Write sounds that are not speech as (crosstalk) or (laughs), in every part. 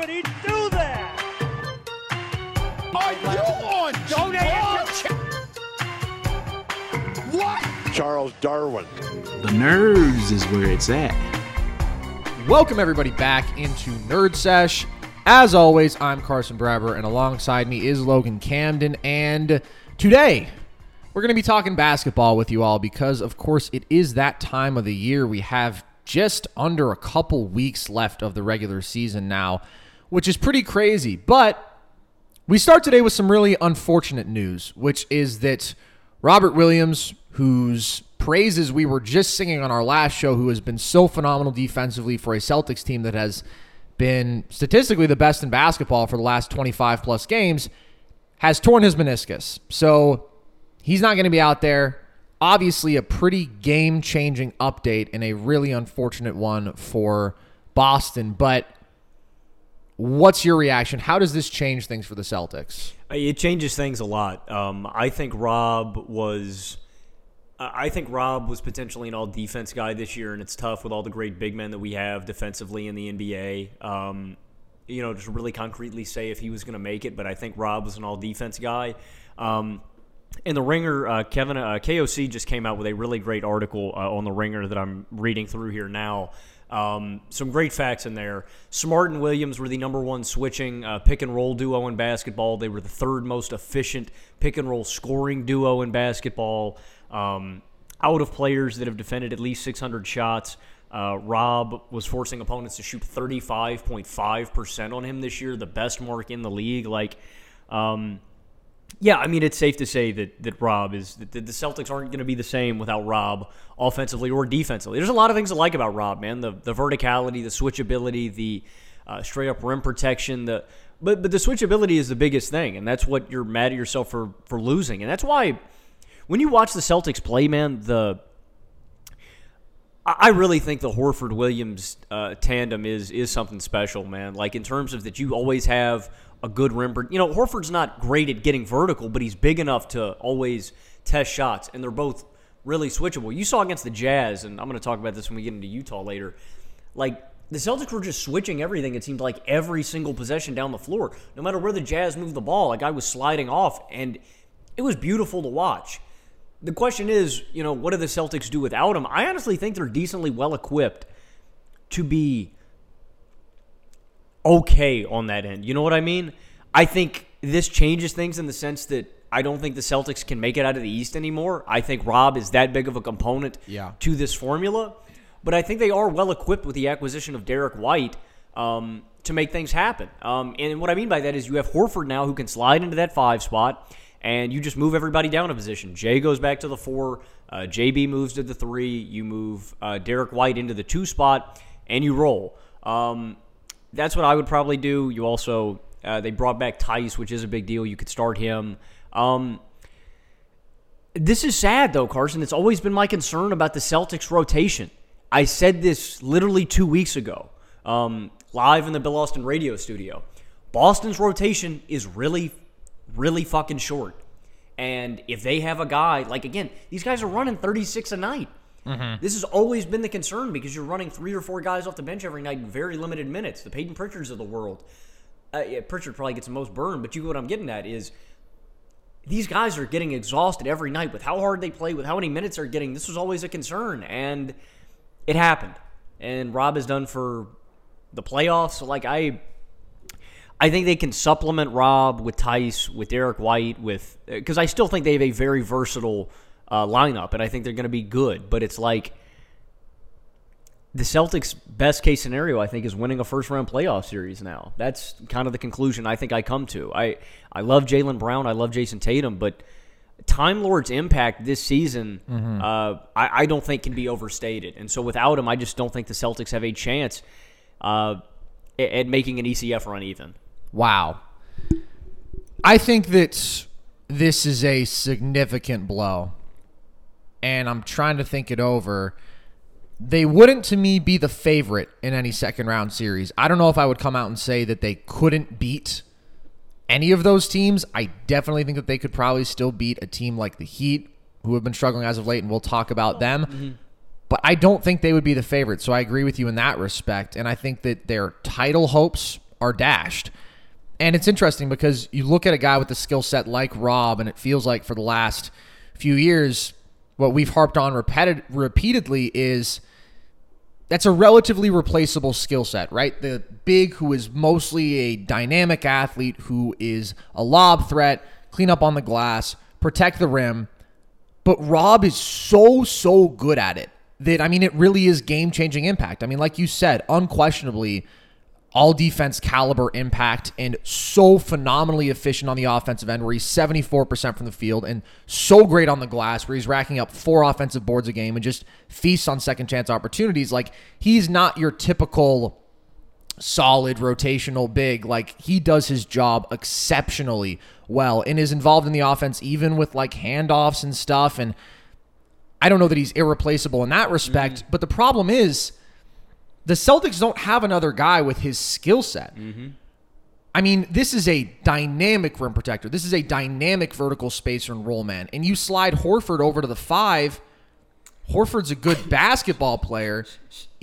could he do that? Are you on drugs? What? Charles Darwin. The nerves is where it's at. Welcome everybody back into Nerd Sesh. As always, I'm Carson Brabber, and alongside me is Logan Camden. And today, we're going to be talking basketball with you all because, of course, it is that time of the year. We have just under a couple weeks left of the regular season now, which is pretty crazy. But we start today with some really unfortunate news, which is that Robert Williams, whose praises we were just singing on our last show, who has been so phenomenal defensively for a Celtics team that has been statistically the best in basketball for the last 25 plus games, has torn his meniscus. So he's not going to be out there. Obviously, a pretty game changing update and a really unfortunate one for Boston. But what's your reaction? How does this change things for the Celtics? It changes things a lot. Um, I think Rob was. I think Rob was potentially an all defense guy this year, and it's tough with all the great big men that we have defensively in the NBA. Um, you know, just really concretely say if he was going to make it, but I think Rob was an all defense guy. Um, in the Ringer, uh, Kevin uh, KOC just came out with a really great article uh, on the Ringer that I'm reading through here now. Um, some great facts in there. Smart and Williams were the number one switching uh, pick and roll duo in basketball. They were the third most efficient pick and roll scoring duo in basketball. Um, out of players that have defended at least 600 shots, uh, Rob was forcing opponents to shoot 35.5% on him this year, the best mark in the league. Like, um, yeah, I mean, it's safe to say that, that Rob is that the Celtics aren't going to be the same without Rob offensively or defensively. There's a lot of things I like about Rob, man. The the verticality, the switchability, the uh, straight up rim protection. The but but the switchability is the biggest thing, and that's what you're mad at yourself for for losing, and that's why when you watch the Celtics play, man, the I really think the Horford Williams uh, tandem is is something special, man. Like in terms of that, you always have a good rim. You know, Horford's not great at getting vertical, but he's big enough to always test shots, and they're both really switchable. You saw against the Jazz, and I'm going to talk about this when we get into Utah later. Like the Celtics were just switching everything. It seemed like every single possession down the floor, no matter where the Jazz moved the ball, a guy was sliding off, and it was beautiful to watch. The question is, you know, what do the Celtics do without him? I honestly think they're decently well equipped to be okay on that end. You know what I mean? I think this changes things in the sense that I don't think the Celtics can make it out of the East anymore. I think Rob is that big of a component Yeah. to this formula. But I think they are well equipped with the acquisition of Derrick White um, to make things happen. Um, and what I mean by that is you have Horford now who can slide into that five spot, and you just move everybody down a position. Jay goes back to the four, uh, JB moves to the three, you move uh, Derrick White into the two spot, and you roll. Um, that's what I would probably do. You also uh, they brought back Theis, which is a big deal. You could start him. Um, this is sad though, Carson. It's always been my concern about the Celtics rotation. I said this literally two weeks ago, um, live in the Bill Austin radio studio. Boston's rotation is really, really fucking short. And if they have a guy, like again, these guys are running 36 a night. This has always been the concern because you're running three or four guys off the bench every night in very limited minutes. The Peyton Pritchards of the world. Uh, yeah, Pritchard probably gets the most burn, but you get what I'm getting at is these guys are getting exhausted every night with how hard they play, with how many minutes they're getting. This was always a concern, and it happened. And Rob is done for the playoffs. So, like, I. I think they can supplement Rob with Theis, with Derrick White, with because I still think they have a very versatile uh, lineup, and I think they're going to be good. But it's like the Celtics' best case scenario, I think, is winning a first round playoff series now. That's kind of the conclusion I think I come to. I, I love Jaylen Brown. I love Jayson Tatum, but Time Lord's impact this season, uh, I, I don't think can be overstated. And so without him, I just don't think the Celtics have a chance uh, at, at making an ECF run even. Wow. I think that this is a significant blow. And I'm trying to think it over. They wouldn't, to me, be the favorite in any second round series. I don't know if I would come out and say that they couldn't beat any of those teams. I definitely think that they could probably still beat a team like the Heat, who have been struggling as of late, and we'll talk about them. Mm-hmm. But I don't think they would be the favorite. So I agree with you in that respect. And I think that their title hopes are dashed. And it's interesting because you look at a guy with a skill set like Rob, and it feels like for the last few years, what we've harped on repeated, repeatedly is that's a relatively replaceable skill set, right? The big who is mostly a dynamic athlete who is a lob threat, clean up on the glass, protect the rim. But Rob is so, so good at it that, I mean, it really is game changing impact. I mean, like you said, unquestionably, all defense caliber impact and so phenomenally efficient on the offensive end where he's 74% from the field and so great on the glass where he's racking up four offensive boards a game and just feasts on second chance opportunities. Like he's not your typical solid rotational big. Like he does his job exceptionally well and is involved in the offense even with like handoffs and stuff. And I don't know that he's irreplaceable in that respect mm. but the problem is the Celtics don't have another guy with his skill set. Mm-hmm. I mean, this is a dynamic rim protector. This is a dynamic vertical spacer and roll man. And you slide Horford over to the five. Horford's a good (laughs) basketball player.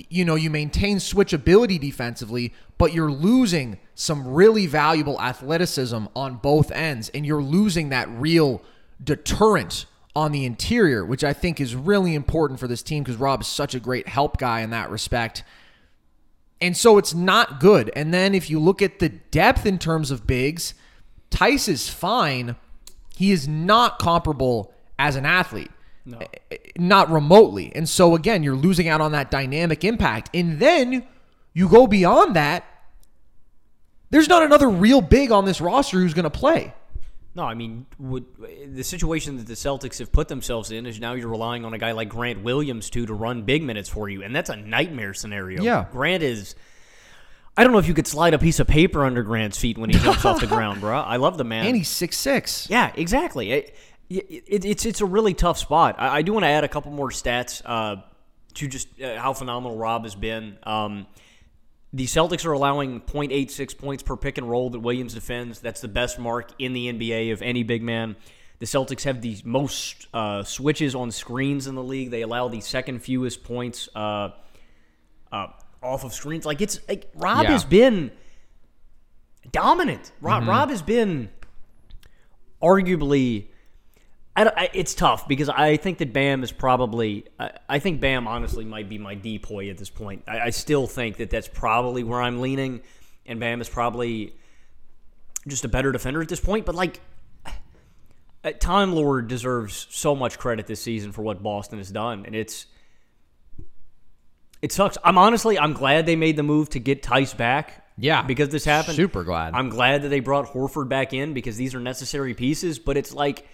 You know, you maintain switchability defensively, but you're losing some really valuable athleticism on both ends, and you're losing that real deterrent on the interior, which I think is really important for this team because Rob's such a great help guy in that respect. And so it's not good. And then if you look at the depth in terms of bigs, Theis is fine. He is not comparable as an athlete. No. Eh, eh, not remotely. And so again, you're losing out on that dynamic impact. And then you go beyond that. There's not another real big on this roster who's going to play. No, I mean, would, the situation that the Celtics have put themselves in is now you're relying on a guy like Grant Williams to to run big minutes for you, and that's a nightmare scenario. Yeah. Grant is. I don't know if you could slide a piece of paper under Grant's feet when he jumps off the (laughs) ground, bro. I love the man. And he's six six. Yeah, exactly. It, it, it's it's a really tough spot. I, I do want to add a couple more stats uh, to just uh, how phenomenal Rob has been. Um, the Celtics are allowing 0.86 points per pick and roll that Williams defends. That's the best mark in the NBA of any big man. The Celtics have the most uh, switches on screens in the league. They allow the second fewest points uh, uh, off of screens. Like it's like Rob Yeah. has been dominant. Rob, Rob has been arguably. I, don't- I, it's tough because I think that Bam is probably. I, I think Bam honestly might be my DPOY at this point. I, I still think that that's probably where I'm leaning, and Bam is probably just a better defender at this point. But like, uh, Time Lord deserves so much credit this season for what Boston has done, and it's it sucks. I'm honestly I'm glad they made the move to get Theis back. Yeah. because this happened. Super glad. I'm glad that they brought Horford back in because these are necessary pieces. But it's like,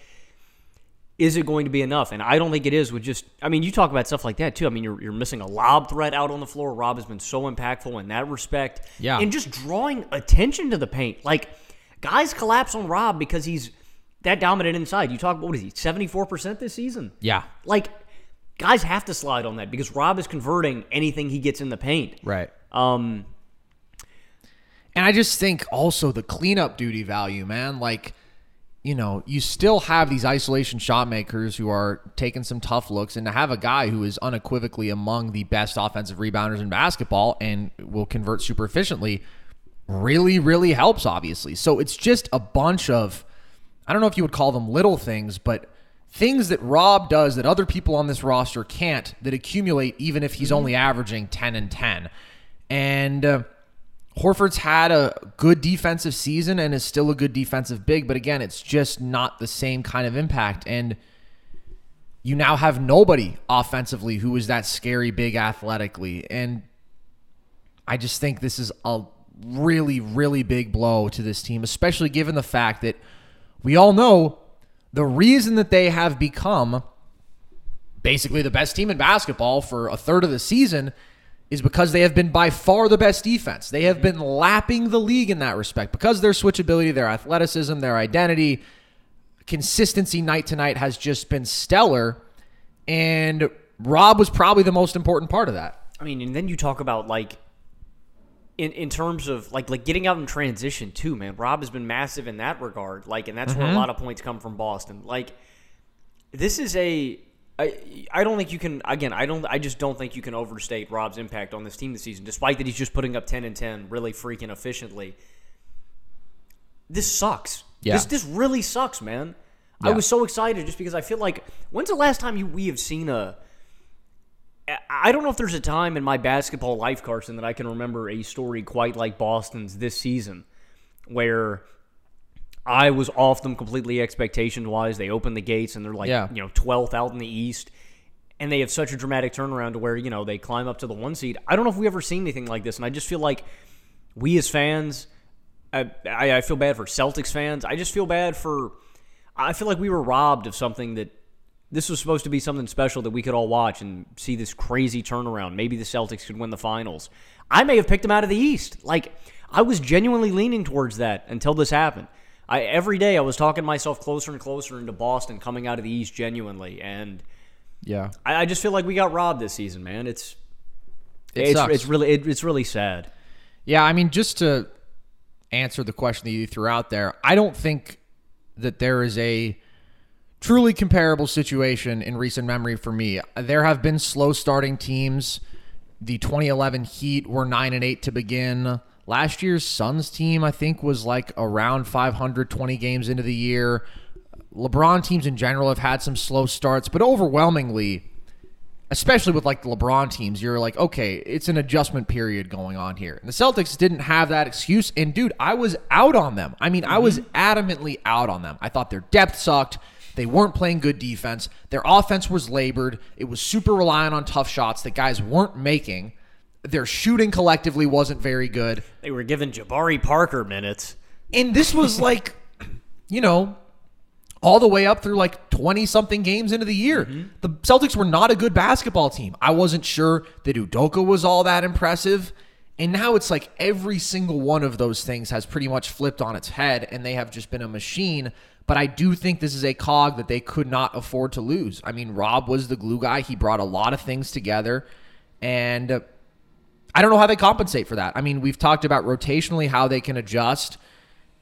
is it going to be enough? And I don't think it is. With just, I mean, you talk about stuff like that too. I mean, you're, you're missing a lob threat out on the floor. Rob has been so impactful in that respect. Yeah. and just drawing attention to the paint. Like guys collapse on Rob because he's that dominant inside. You talk about what is he? Seventy four percent this season. Yeah. Like guys have to slide on that because Rob is converting anything he gets in the paint. Right. Um, And I just think also the cleanup duty value, man. Like, you know, you still have these isolation shot makers who are taking some tough looks, and to have a guy who is unequivocally among the best offensive rebounders in basketball and will convert super efficiently really, really helps, obviously. So it's just a bunch of, I don't know if you would call them little things, but things that Rob does that other people on this roster can't that accumulate even if he's only averaging 10 and 10. And, uh, Horford's had a good defensive season and is still a good defensive big, but again, it's just not the same kind of impact. And you now have nobody offensively who is that scary big athletically. And I just think this is a really, really big blow to this team, especially given the fact that we all know the reason that they have become basically the best team in basketball for a third of the season is because they have been by far the best defense. They have been lapping the league in that respect because their switchability, their athleticism, their identity, consistency night to night has just been stellar. And Rob was probably the most important part of that. I mean, and then you talk about like in in terms of like like getting out in transition too, man. Rob has been massive in that regard. Like, and that's where a mm-hmm. lot of points come from Boston. Like, this is a I I don't think you can again. I don't. I just don't think you can overstate Rob's impact on this team this season, despite that he's just putting up ten and ten really freaking efficiently. This sucks. Yeah. This this really sucks, man. I was so excited just because I feel like when's the last time you we have seen a I don't know if there's a time in my basketball life, Carson, that I can remember a story quite like Boston's this season, where I was off them completely expectation wise. They open the gates and they're like, Yeah. you know, 12th out in the East. And they have such a dramatic turnaround to where, you know, they climb up to the one seed. I don't know if we ever seen anything like this. And I just feel like we as fans, I, I, I feel bad for Celtics fans. I just feel bad for, I feel like we were robbed of something that this was supposed to be something special that we could all watch and see this crazy turnaround. Maybe the Celtics could win the finals. I may have picked them out of the East. Like I was genuinely leaning towards that until this happened. I every day I was talking myself closer and closer into Boston coming out of the East genuinely, and Yeah. I, I just feel like we got robbed this season, man. It's It it's, it's really it, it's really sad. Yeah, I mean, just to answer the question that you threw out there, I don't think that there is a truly comparable situation in recent memory for me. There have been slow starting teams. The 2011 Heat were 9 and 8 to begin. Last year's Suns team, I think, was like around 520 games into the year. LeBron teams in general have had some slow starts, but overwhelmingly, especially with like the LeBron teams, you're like, okay, it's an adjustment period going on here. And the Celtics didn't have that excuse. And dude, I was out on them. I mean, I was mm-hmm. adamantly out on them. I thought their depth sucked. They weren't playing good defense. Their offense was labored. It was super reliant on tough shots that guys weren't making. Their shooting collectively wasn't very good. They were giving Jabari Parker minutes. And this was (laughs) like, you know, all the way up through like 20 something games into the year. The Celtics were not a good basketball team. I wasn't sure that Udoka was all that impressive. And now it's like every single one of those things has pretty much flipped on its head and they have just been a machine. But I do think this is a cog that they could not afford to lose. I mean, Rob was the glue guy. He brought a lot of things together. And uh, I don't know how they compensate for that. I mean, we've talked about rotationally how they can adjust.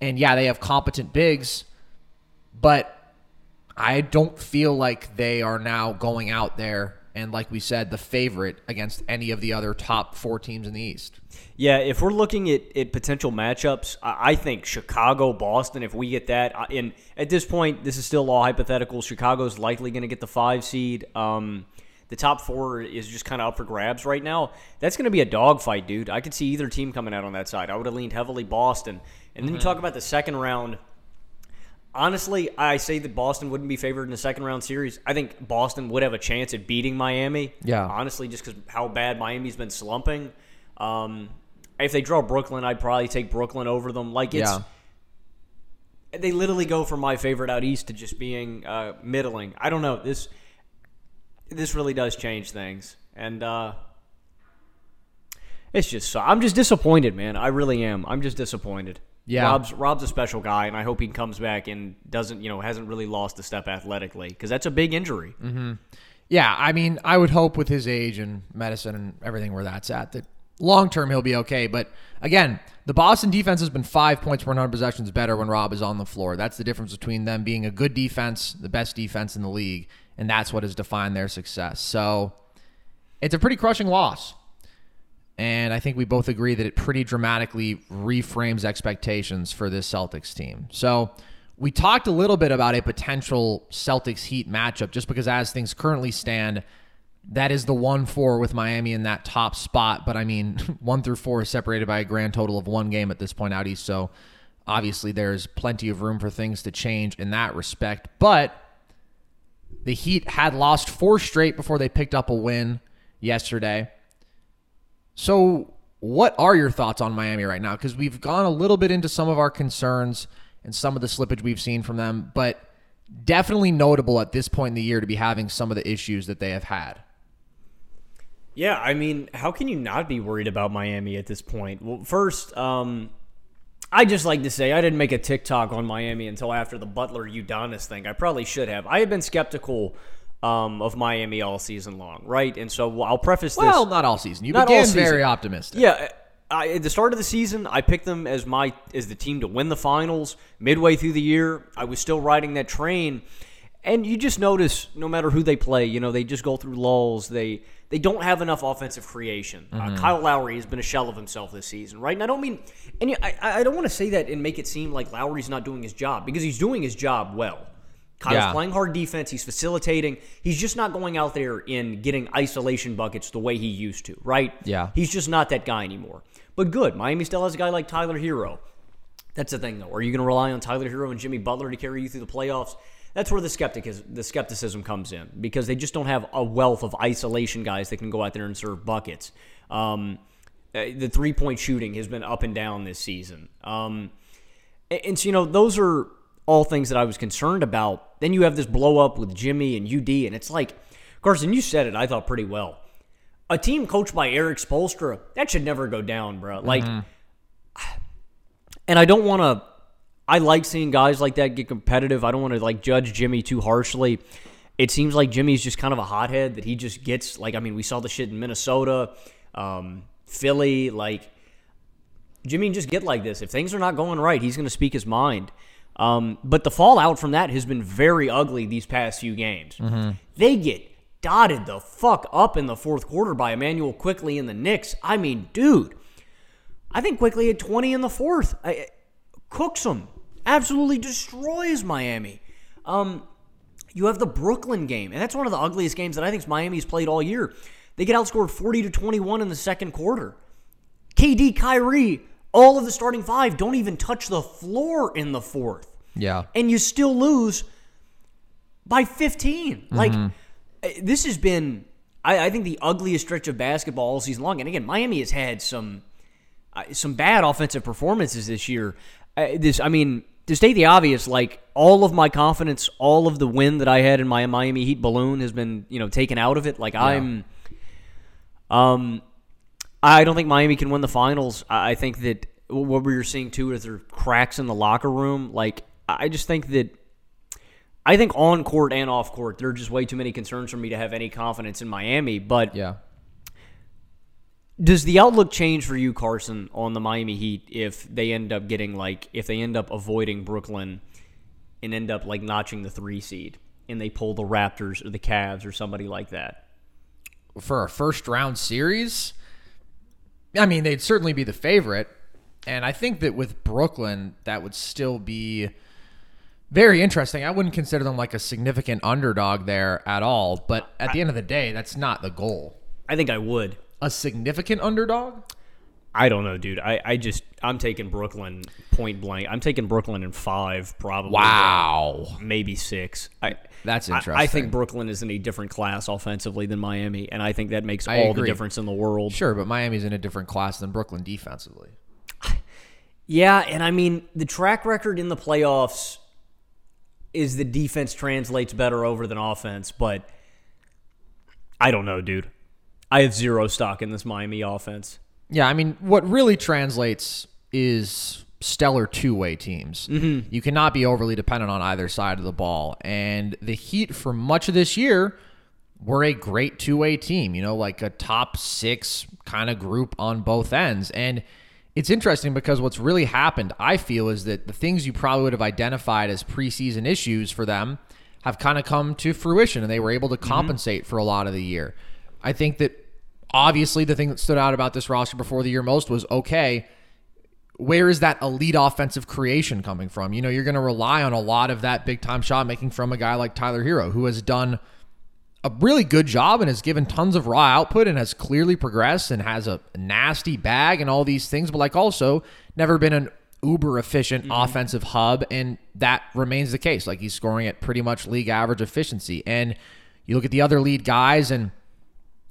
And yeah, they have competent bigs, but I don't feel like they are now going out there and, like we said, the favorite against any of the other top four teams in the East. Yeah, if we're looking at, at potential matchups, I, think Chicago, Boston, if we get that, and at this point, this is still all hypothetical. Chicago's likely going to get the five seed. Um, the top four is just kind of up for grabs right now. That's going to be a dogfight, dude. I could see either team coming out on that side. I would have leaned heavily Boston. And then you talk about the second round. Honestly, I say that Boston wouldn't be favored in the second round series. I think Boston would have a chance at beating Miami. Yeah. Honestly, just because how bad Miami's been slumping. Um, if they draw Brooklyn, I'd probably take Brooklyn over them. Like it's, Yeah. they literally go from my favorite out east to just being uh, middling. I don't know this. This really does change things, and uh, it's just so I'm just disappointed, man. I really am. I'm just disappointed. Yeah. Rob's Rob's a special guy, and I hope he comes back and doesn't, you know, hasn't really lost a step athletically because that's a big injury. Yeah, I mean, I would hope with his age and medicine and everything where that's at that long term he'll be okay. But again, the Boston defense has been five points per 100 possessions better when Rob is on the floor. That's the difference between them being a good defense, the best defense in the league, and that's what has defined their success. So it's a pretty crushing loss. And I think we both agree that it pretty dramatically reframes expectations for this Celtics team. So we talked a little bit about a potential Celtics Heat matchup just because, as things currently stand, that is the 1 4 with Miami in that top spot. But I mean, (laughs) 1 through 4 is separated by a grand total of one game at this point out east. So obviously, there's plenty of room for things to change in that respect. But the Heat had lost four straight before they picked up a win yesterday. So, what are your thoughts on Miami right now? Because we've gone a little bit into some of our concerns and some of the slippage we've seen from them, but definitely notable at this point in the year to be having some of the issues that they have had. Yeah, I mean, how can you not be worried about Miami at this point? Well, first, um, I just like to say I didn't make a TikTok on Miami until after the Butler Udonis thing. I probably should have. I had been skeptical um, of Miami all season long, right? And so I'll preface this. Well, not all season. You Not all began season. very optimistic. Yeah, I, at the start of the season, I picked them as my as the team to win the finals. Midway through the year, I was still riding that train, and you just notice no matter who they play, you know, they just go through lulls. They they don't have enough offensive creation. Uh, Kyle Lowry has been a shell of himself this season, right? And I don't mean, and I, I don't want to say that and make it seem like Lowry's not doing his job because he's doing his job well. Kyle's Yeah. playing hard defense. He's facilitating. He's just not going out there and getting isolation buckets the way he used to, right? Yeah. He's just not that guy anymore. But good. Miami still has a guy like Tyler Herro. That's the thing, though. Are you going to rely on Tyler Herro and Jimmy Butler to carry you through the playoffs? That's where the skeptic is, the skepticism comes in because they just don't have a wealth of isolation guys that can go out there and serve buckets. Um, uh, the three point shooting has been up and down this season. Um, and, so, you know, those are all things that I was concerned about. Then you have this blow up with Jimmy and UD, and it's like, Carson, you said it, I thought pretty well. A team coached by Erik Spoelstra, that should never go down, bro. Like, (sighs) and I don't want to. I like seeing guys like that get competitive. I don't want to like judge Jimmy too harshly. It seems like Jimmy's just kind of a hothead that he just gets like. I mean, we saw the shit in Minnesota, um, Philly. Like Jimmy just get like this. If things are not going right, he's going to speak his mind. Um, but the fallout from that has been very ugly these past few games. They get dotted the fuck up in the fourth quarter by Immanuel Quickley and the Knicks. I mean, dude, I think Quickley had 20 in the fourth. I, cooks them, absolutely destroys Miami. Um, you have the Brooklyn game, and that's one of the ugliest games that I think Miami's played all year. They get outscored 40 to 21 in the second quarter. KD, Kyrie, all of the starting five don't even touch the floor in the fourth. Yeah. And you still lose by 15. Like, eh, this has been, I, I think, the ugliest stretch of basketball all season long. And again, Miami has had some uh, some bad offensive performances this year. Uh, this, I mean, to state the obvious, like all of my confidence, all of the win that I had in my Miami Heat balloon has been, you know, taken out of it. Like I'm, um, I don't think Miami can win the finals. I I think that what we were seeing too is there cracks in the locker room. Like I just think that. I think on court and off court, there are just way too many concerns for me to have any confidence in Miami. But Yeah. Does the outlook change for you, Carson, on the Miami Heat if they end up getting like if they end up avoiding Brooklyn and end up like notching the three seed and they pull the Raptors or the Cavs or somebody like that? for a first round series, I mean, they'd certainly be the favorite. And I think that with Brooklyn, that would still be very interesting. I wouldn't consider them like a significant underdog there at all. But at the end of the day, that's not the goal. I think I would. A significant underdog? I don't know, dude. I, I just I'm taking Brooklyn point blank. I'm taking Brooklyn in five, probably. Wow. maybe six. I, That's I- I, think Brooklyn is in a different class offensively than Miami, and I think that makes I all the difference in the world. Sure, but Miami's in a different class than Brooklyn defensively. (sighs) Yeah, and I mean the track record in the playoffs is the defense translates better over than offense, but I don't know, dude. I have zero stock in this Miami offense. Yeah, I mean, what really translates is stellar two way teams. Mm-hmm. You cannot be overly dependent on either side of the ball. And the Heat, for much of this year, were a great two way team, you know, like a top six kind of group on both ends. And it's interesting because what's really happened, I feel, is that the things you probably would have identified as preseason issues for them have kind of come to fruition and they were able to compensate for a lot of the year. I think that obviously the thing that stood out about this roster before the year most was okay, where is that elite offensive creation coming from? You know, you're going to rely on a lot of that big time shot making from a guy like Tyler Herro, who has done a really good job and has given tons of raw output and has clearly progressed and has a nasty bag and all these things, but like also never been an uber efficient mm-hmm. offensive hub. And that remains the case. Like he's scoring at pretty much league average efficiency. And you look at the other lead guys and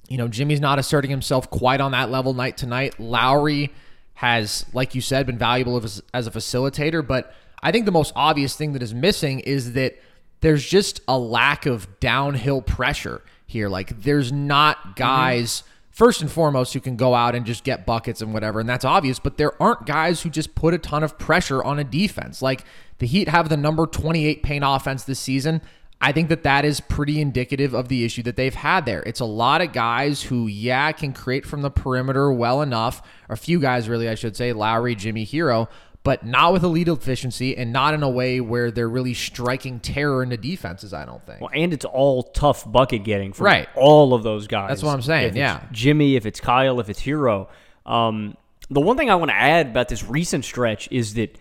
you know, Jimmy's not asserting himself quite on that level night to night. Lowry has, like you said, been valuable as, as a facilitator, but I think the most obvious thing that is missing is that there's just a lack of downhill pressure here. Like, there's not guys, first and foremost, who can go out and just get buckets and whatever, and that's obvious, but there aren't guys who just put a ton of pressure on a defense. Like, the Heat have the number 28 paint offense this season. I think that that is pretty indicative of the issue that they've had there. It's a lot of guys who, yeah, can create from the perimeter well enough. A few guys, really, I should say, Lowry, Jimmy, Herro. but not with elite efficiency and not in a way where they're really striking terror into defenses. I don't think. Well, and it's all tough bucket getting from Right. all of those guys. That's what I'm saying, If it's yeah. Jimmy, if it's Kyle, if it's Herro. Um, the one thing I want to add about this recent stretch is that,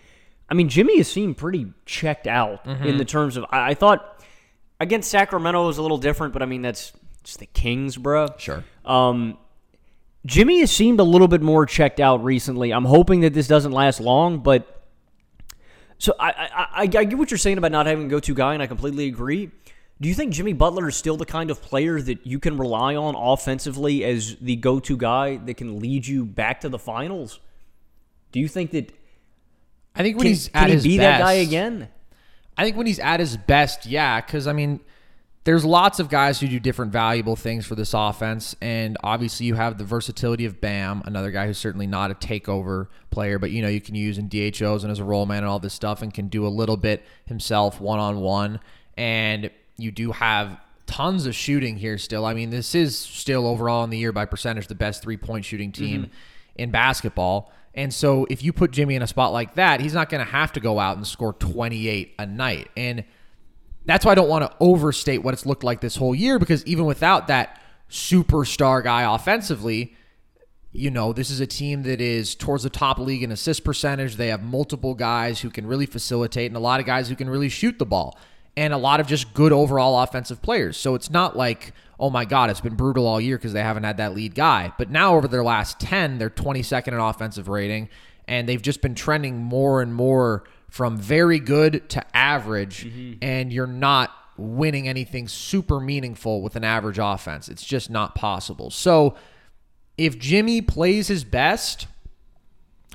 I mean, Jimmy has seemed pretty checked out Mm-hmm. in the terms of. I, I thought against Sacramento was a little different, but I mean that's just the Kings, bro. Sure. Um, Jimmy has seemed a little bit more checked out recently. I'm hoping that this doesn't last long, but so I I, I, I get what you're saying about not having a go-to guy, and I completely agree. Do you think Jimmy Butler is still the kind of player that you can rely on offensively as the go-to guy that can lead you back to the finals? Do you think that I think when can, he's can at he his be best, that guy again? I think when he's at his best, yeah, because I mean, there's lots of guys who do different valuable things for this offense, and obviously you have the versatility of Bam, another guy who's certainly not a takeover player, but you know you can use in DHOs and as a roll man and all this stuff, and can do a little bit himself one on one, and you do have tons of shooting here still. I mean, this is still overall in the year by percentage the best three point shooting team mm-hmm. in basketball. And so if you put Jimmy in a spot like that, he's not going to have to go out and score 28 a night. And that's why I don't want to overstate what it's looked like this whole year because even without that superstar guy offensively, you know, this is a team that is towards the top league in assist percentage. They have multiple guys who can really facilitate and a lot of guys who can really shoot the ball and a lot of just good overall offensive players. So it's not like, oh my God, it's been brutal all year because they haven't had that lead guy. But now over their last 10, they're 22nd in offensive rating and they've just been trending more and more from very good to average. Mm-hmm. And you're not winning anything super meaningful with an average offense. It's just not possible. So, if Jimmy plays his best,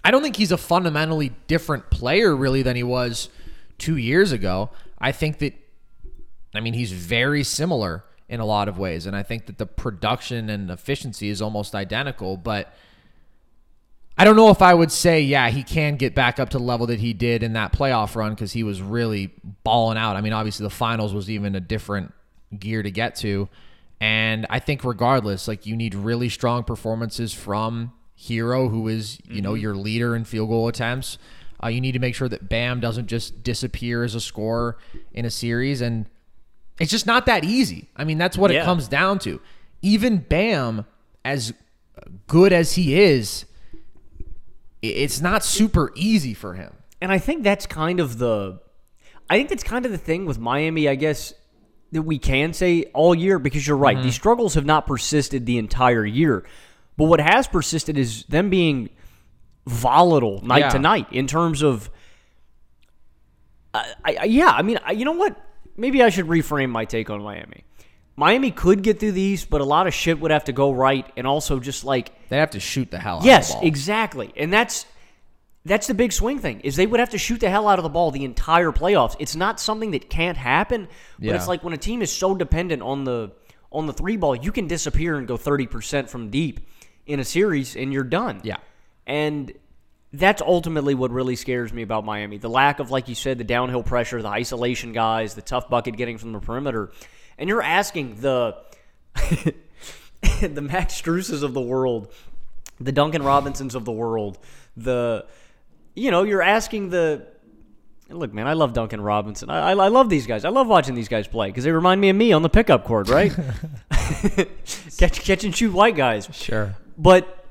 I don't think he's a fundamentally different player really than he was two years ago. I think that, I mean, he's very similar in a lot of ways. And I think that the production and efficiency is almost identical. But I don't know if I would say, yeah, he can get back up to the level that he did in that playoff run because he was really balling out. I mean, obviously, the finals was even a different gear to get to. And I think, regardless, like you need really strong performances from Herro, who is, you know, mm-hmm. your leader in field goal attempts. Uh, you need to make sure that Bam doesn't just disappear as a scorer in a series. And it's just not that easy. I mean, that's what it comes down to. Even Bam, as good as he is, it's not super easy for him. And I think that's kind of the I think that's kind of the thing with Miami, I guess, that we can say all year because you're right. These struggles have not persisted the entire year. But what has persisted is them being volatile night Yeah. to night in terms of uh, I, I, yeah, I mean, I, you know what? Maybe I should reframe my take on Miami. Miami could get through these, but a lot of shit would have to go right and also just like They have to shoot the hell out Yes, of the ball. exactly. And that's that's the big swing thing is they would have to shoot the hell out of the ball the entire playoffs. It's not something that can't happen, but Yeah. it's like when a team is so dependent on the on the three ball, you can disappear and go 30% from deep in a series and you're done. Yeah. And that's ultimately what really scares me about Miami. The lack of, like you said, the downhill pressure, the isolation guys, the tough bucket getting from the perimeter. And you're asking the (laughs) the Max Struses of the world, the Duncan Robinsons of the world, the you know, you're asking the Look, man, I love Duncan Robinson. I, I, I love these guys. I love watching these guys play because they remind me of me on the pickup court, right? (laughs) (laughs) catch, catch and shoot white guys. Sure. But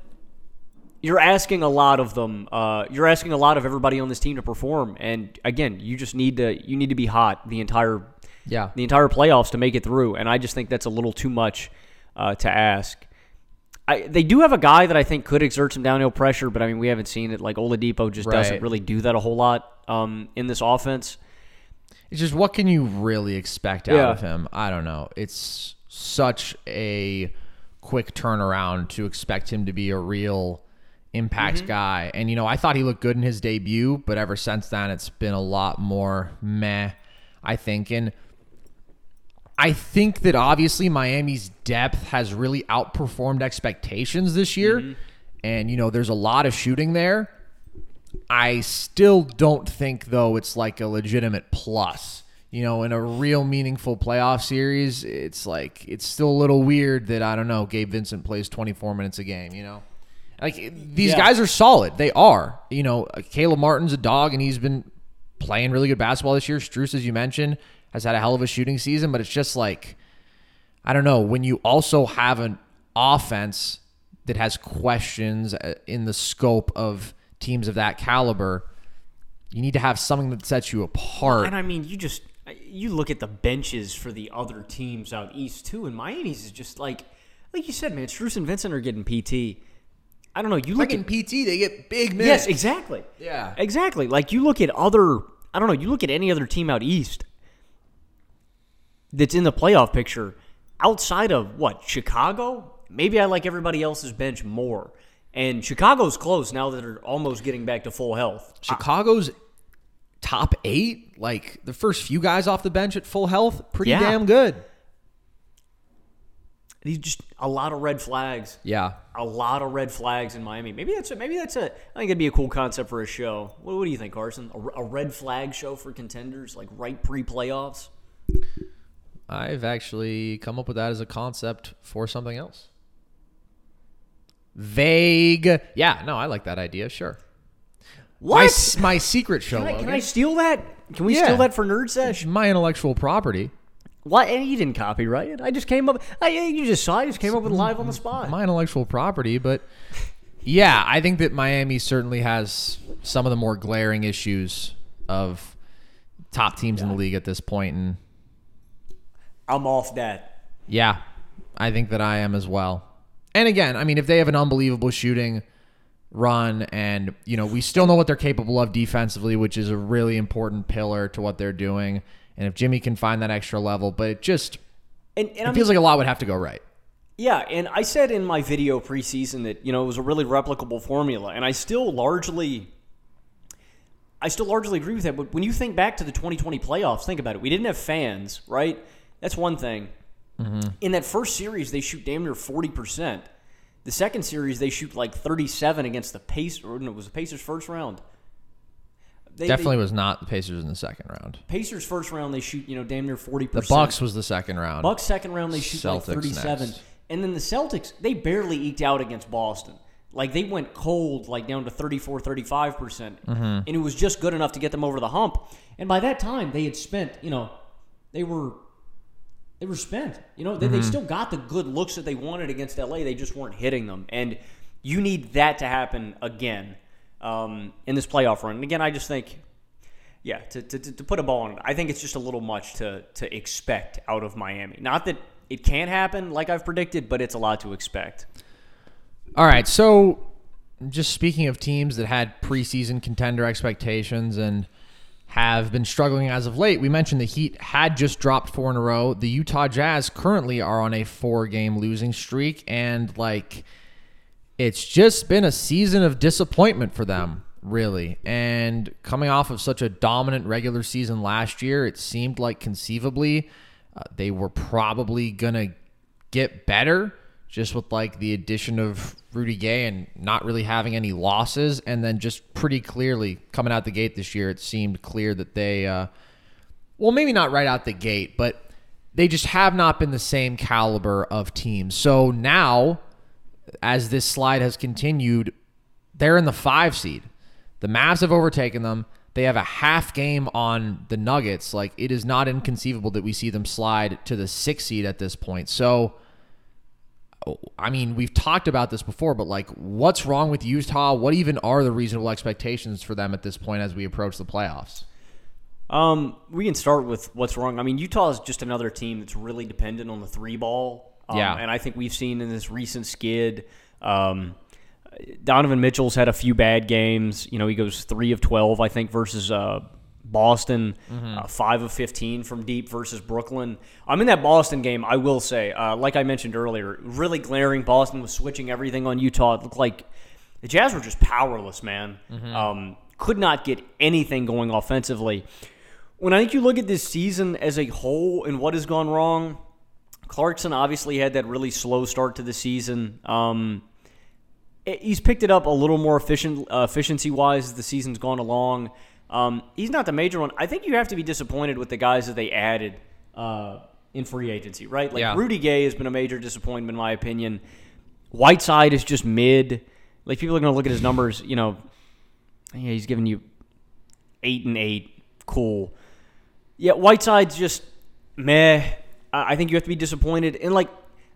you're asking a lot of them. Uh, you're asking a lot of everybody on this team to perform, and again, you just need to you need to be hot the entire Yeah. the entire playoffs to make it through. And I just think that's a little too much uh, to ask. I, they do have a guy that I think could exert some downhill pressure, but I mean we haven't seen it. Like Oladipo just doesn't really do that a whole lot um, in this offense. It's just what can you really expect out Yeah. of him? I don't know. It's such a quick turnaround to expect him to be a real impact Mm-hmm. guy. And you know, I thought he looked good in his debut, but ever since then it's been a lot more meh, I think. And I think that obviously Miami's depth has really outperformed expectations this year. Mm-hmm. And you know, there's a lot of shooting there. I still don't think though it's like a legitimate plus. You know, in a real meaningful playoff series, it's like it's still a little weird that I don't know, Gabe Vincent plays 24 minutes a game, you know. Like these Yeah. guys are solid. They are. You know, Caleb Martin's a dog, and he's been playing really good basketball this year. Strus, as you mentioned, has had a hell of a shooting season, but it's just like I don't know when you also have an offense that has questions uh, in the scope of teams of that caliber. You need to have something that sets you apart. And I mean, you just you look at the benches for the other teams out east too, and Miami's is just like like you said, man. Strus and Vincent are getting PT. I don't know. You look Like in at PT, they get big minutes. yes, exactly. Yeah. exactly. Like you look at other. I don't know. You look at any other team out east that's in the playoff picture outside of what Chicago. Maybe I like everybody else's bench more. And Chicago's close now that they're almost getting back to full health. Chicago's top eight, like the first few guys off the bench at full health, pretty Yeah. damn good. These just a lot of red flags. Yeah. a lot of red flags in Miami. Maybe that's a, maybe that's a. I think it'd be a cool concept for a show. What, what do you think, Carson? A, a red flag show for contenders, like right pre-playoffs. I've actually come up with that as a concept for something else. Vague. Yeah, no, I like that idea. Sure. What? My, my secret show. can, I, can I steal that? Can we Yeah. steal that for Nerd Sesh? my intellectual property. What? And you didn't copyright it. I just came up. I, you just saw. I just came up with live on the spot. My intellectual property, but yeah, I think that Miami certainly has some of the more glaring issues of top teams in the league at this point, and I'm off that. Yeah, I think that I am as well. And again, I mean, if they have an unbelievable shooting run, and you know, we still know what they're capable of defensively, which is a really important pillar to what they're doing. And if Jimmy can find that extra level, but it just And, and I it feels like a lot would have to go right. Yeah, and I said in my video preseason that you know it was a really replicable formula, and I still largely, I still largely agree with that. But when you think back to the 2020 playoffs, think about it. We didn't have fans, right? That's one thing. Mm-hmm. In that first series, they shoot damn near 40 percent. The second series, they shoot like 37 against the Pacers. Or no, it was the Pacers first round. They, Definitely they, was not the Pacers in the second round. Pacers first round. They shoot you know damn near 40 The. Bucks was the second round. Bucks second round they shoot like 37. And then the Celtics, they barely eked out against Boston. Like they went cold like down to 34 35%. Mm-hmm. And it was just good enough to get them over the hump. And by that time they had spent, you know, they were they were spent. You know, they, they Mm-hmm. still got the good looks that they wanted against LA. They just weren't hitting them. And you need that to happen again um, in this playoff run. And again, I just think yeah, to, to, to put a ball on it, I think it's just a little much to to expect out of Miami. Not that it can't happen like I've predicted, but it's a lot to expect. All right, so just speaking of teams that had preseason contender expectations and have been struggling as of late, we mentioned the Heat had just dropped four in a row. The Utah Jazz currently are on a four game losing streak, and like it's just been a season of disappointment for them, really. And coming off of such a dominant regular season last year, it seemed like conceivably uh, they were probably gonna get better just with like the addition of Rudy Gay and not really having any losses and then just pretty clearly coming out the gate this year it seemed clear that they uh well maybe not right out the gate but they just have not been the same caliber of team. So now as this slide has continued they're in the 5 seed. The Mavs have overtaken them. They have a half game on the Nuggets. Like it is not inconceivable that we see them slide to the 6 seed at this point. So I mean, we've talked about this before, but like, what's wrong with Utah? What even are the reasonable expectations for them at this point as we approach the playoffs? Um, we can start with what's wrong. I mean, Utah is just another team that's really dependent on the three ball. Um, Yeah. and I think we've seen in this recent skid. Um, Donovan Mitchell's had a few bad games. You know, he goes three of twelve, I think, versus uh, Boston. Uh, five of fifteen from deep versus Brooklyn. I'm in that Boston game. I will say, uh, like I mentioned earlier, really glaring. Boston was switching everything on Utah. It looked like the Jazz were just powerless, man. Um, could not get anything going offensively. When I think you look at this season as a whole and what has gone wrong, Clarkson obviously had that really slow start to the season. Um, he's picked it up a little more efficient, uh, efficiency wise as the season's gone along. Um, he's not the major one. I think you have to be disappointed with the guys that they added uh, in free agency, right? Like Yeah. Rudy Gay has been a major disappointment in my opinion. Whiteside is just mid. Like people are going to look at his numbers. You know, yeah, he's giving you eight and eight. Cool. Yeah, Whiteside's just meh. I I think you have to be disappointed. And like,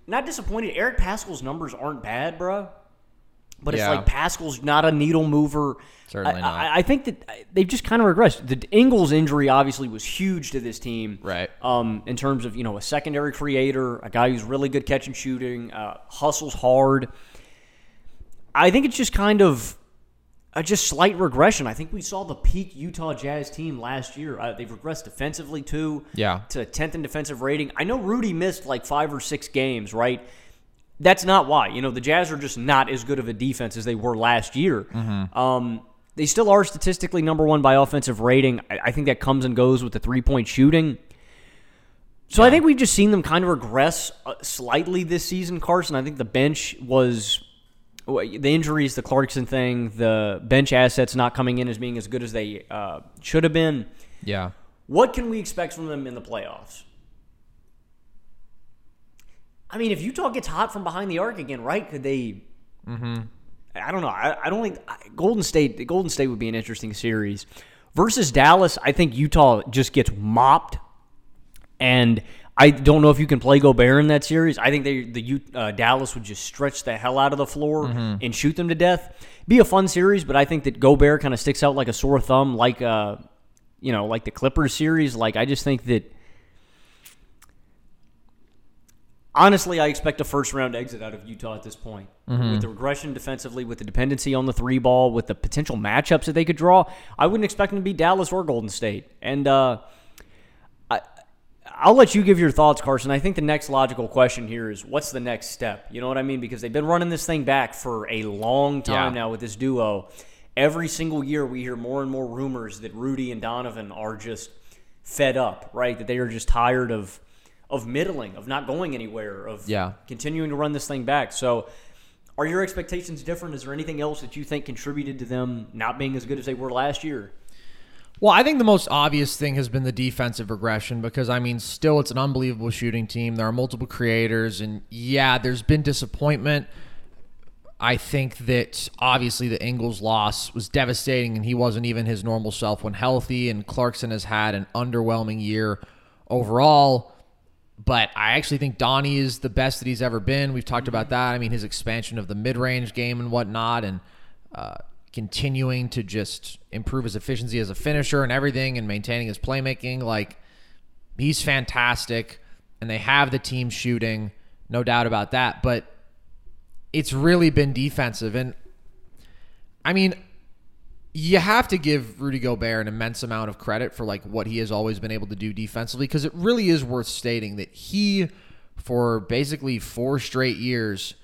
not disappointed. Eric Paschall's numbers aren't bad, bro. But it's like Paschall's not a needle mover. Certainly I, not. I, I think that they've just kind of regressed. The Ingles injury obviously was huge to this team, Right. Um, in terms of you know a secondary creator, a guy who's really good catch and shooting, uh, hustles hard. I think it's just kind of a just slight regression. I think we saw the peak Utah Jazz team last year. Uh, they've regressed defensively too. Yeah. To 10th in defensive rating. I know Rudy missed like five or six games, right? That's not why. You know, the Jazz are just not as good of a defense as they were last year. Um, they still are statistically number one by offensive rating. I, I think that comes and goes with the three point shooting. So I think we've just seen them kind of regress uh, slightly this season, Carson. I think the bench was the injuries, the Clarkson thing, the bench assets not coming in as being as good as they uh, should have been. Yeah. What can we expect from them in the playoffs? I mean, if Utah gets hot from behind the arc again, right? Could they? Mm-hmm. I don't know. I, I don't think I, Golden State. Golden State would be an interesting series versus Dallas. I think Utah just gets mopped, and I don't know if you can play Gobert in that series. I think they the uh, Dallas would just stretch the hell out of the floor and shoot them to death. Be a fun series, but I think that Gobert kind of sticks out like a sore thumb, like uh, you know, like the Clippers series. Like I just think that. Honestly, I expect a first round exit out of Utah at this point. With the regression defensively, with the dependency on the three ball, with the potential matchups that they could draw, I wouldn't expect them to be Dallas or Golden State. And uh, I'll let you give your thoughts, Carson. I think the next logical question here is what's the next step? You know what I mean? Because they've been running this thing back for a long time Yeah. now with this duo. Every single year, we hear more and more rumors that Rudy and Donovan are just fed up, right? That they are just tired of of middling, of not going anywhere, of Yeah. continuing to run this thing back. So, are your expectations different? Is there anything else that you think contributed to them not being as good as they were last year? Well, I think the most obvious thing has been the defensive regression because, I mean, still it's an unbelievable shooting team. There are multiple creators, and yeah, there's been disappointment. I think that obviously the Ingles loss was devastating, and he wasn't even his normal self when healthy. And Clarkson has had an underwhelming year overall. But I actually think Donnie is the best that he's ever been. We've talked about that. I mean, his expansion of the mid-range game and whatnot, and uh, continuing to just improve his efficiency as a finisher and everything, and maintaining his playmaking. Like he's fantastic, and they have the team shooting, no doubt about that. But it's really been defensive, and I mean, you have to give Rudy Gobert an immense amount of credit for like what he has always been able to do defensively because it really is worth stating that he for basically 4 straight years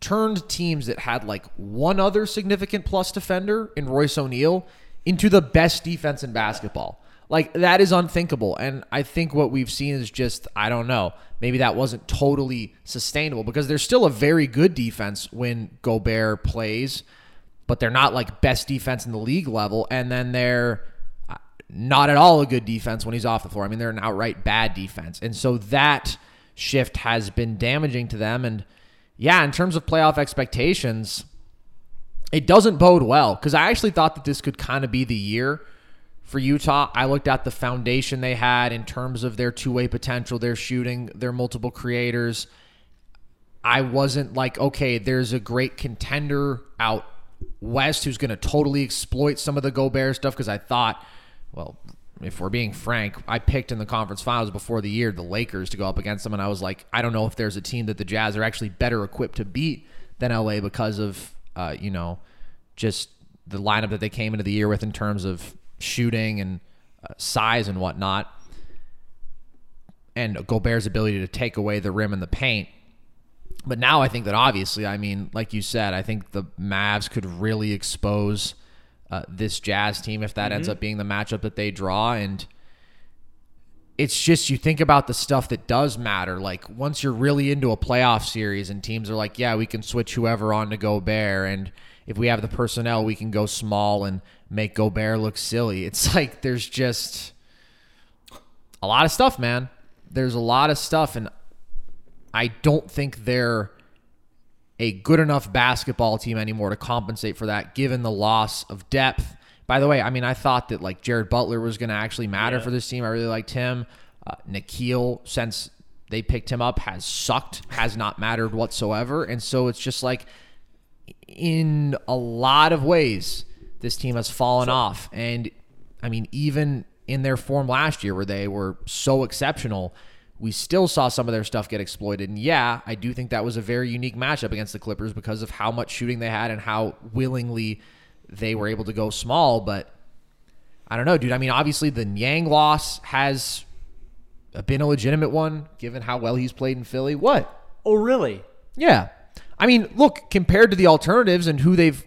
turned teams that had like one other significant plus defender in Royce O'Neal into the best defense in basketball. Like that is unthinkable and I think what we've seen is just I don't know, maybe that wasn't totally sustainable because there's still a very good defense when Gobert plays but they're not like best defense in the league level. And then they're uh, not at all a good defense when he's off the floor. I mean, they're an outright bad defense. And so that shift has been damaging to them. And yeah, in terms of playoff expectations, it doesn't bode well because I actually thought that this could kind of be the year for Utah. I looked at the foundation they had in terms of their two way potential, their shooting, their multiple creators. I wasn't like, okay, there's a great contender out west who's going to totally exploit some of the Gobert stuff because I thought, well, if we're being frank, I picked in the conference finals before the year the Lakers to go up against them, and I was like, I don't know if there's a team that the Jazz are actually better equipped to beat than LA because of, uh, you know, just the lineup that they came into the year with in terms of shooting and uh, size and whatnot, and Gobert's ability to take away the rim and the paint. But now I think that obviously, I mean, like you said, I think the Mavs could really expose uh, this Jazz team if that ends up being the matchup that they draw. And it's just, you think about the stuff that does matter. Like, once you're really into a playoff series and teams are like, yeah, we can switch whoever on to Gobert. And if we have the personnel, we can go small and make Gobert look silly. (laughs) It's like there's just a lot of stuff, man. There's a lot of stuff. And I don't think they're a good enough basketball team anymore to compensate for that, given the loss of depth. By the way, I mean, I thought that like Jared Butler was going to actually matter for this team. I really liked him. Uh, Nickeil, since they picked him up, has sucked, has not mattered whatsoever. And so it's just like, in a lot of ways, this team has fallen off. And I mean, even in their form last year, where they were so exceptional, we still saw some of their stuff get exploited. And yeah, I do think that was a very unique matchup against the Clippers because of how much shooting they had and how willingly they were able to go small. But I don't know, dude. I mean, obviously, the Niang loss has been a legitimate one given how well he's played in Philly. What? Oh, really? Yeah. I mean, look, compared to the alternatives and who they've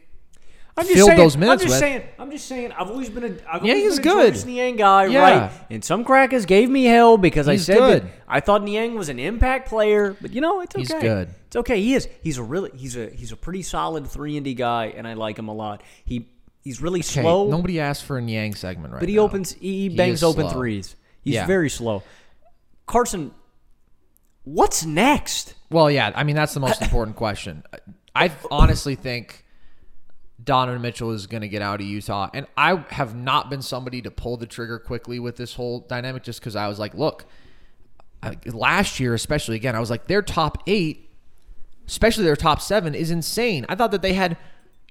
I'm just filled saying, those minutes I'm just with. saying. I'm just saying. I've always been a. I've Yeah, he's been a good. George Niang guy, Yeah. right? And some crackers gave me hell because He's I said good. that I thought Niang was an impact player, but you know it's okay. He's good. It's okay. He is. He's a really. He's a. He's a pretty solid three and D guy, and I like him a lot. He. He's really Okay, slow, Nobody asked for a Niang segment right but he now. opens. He, He bangs open slow. threes. He's Yeah. very slow. Carson, what's next? Well, yeah, I mean that's the most (laughs) important question. I honestly think Donovan Mitchell is going to get out of Utah, and I have not been somebody to pull the trigger quickly with this whole dynamic, just because I was like, look, I, last year especially, again, I was like, their top eight, especially their top seven, is insane. I thought that they had,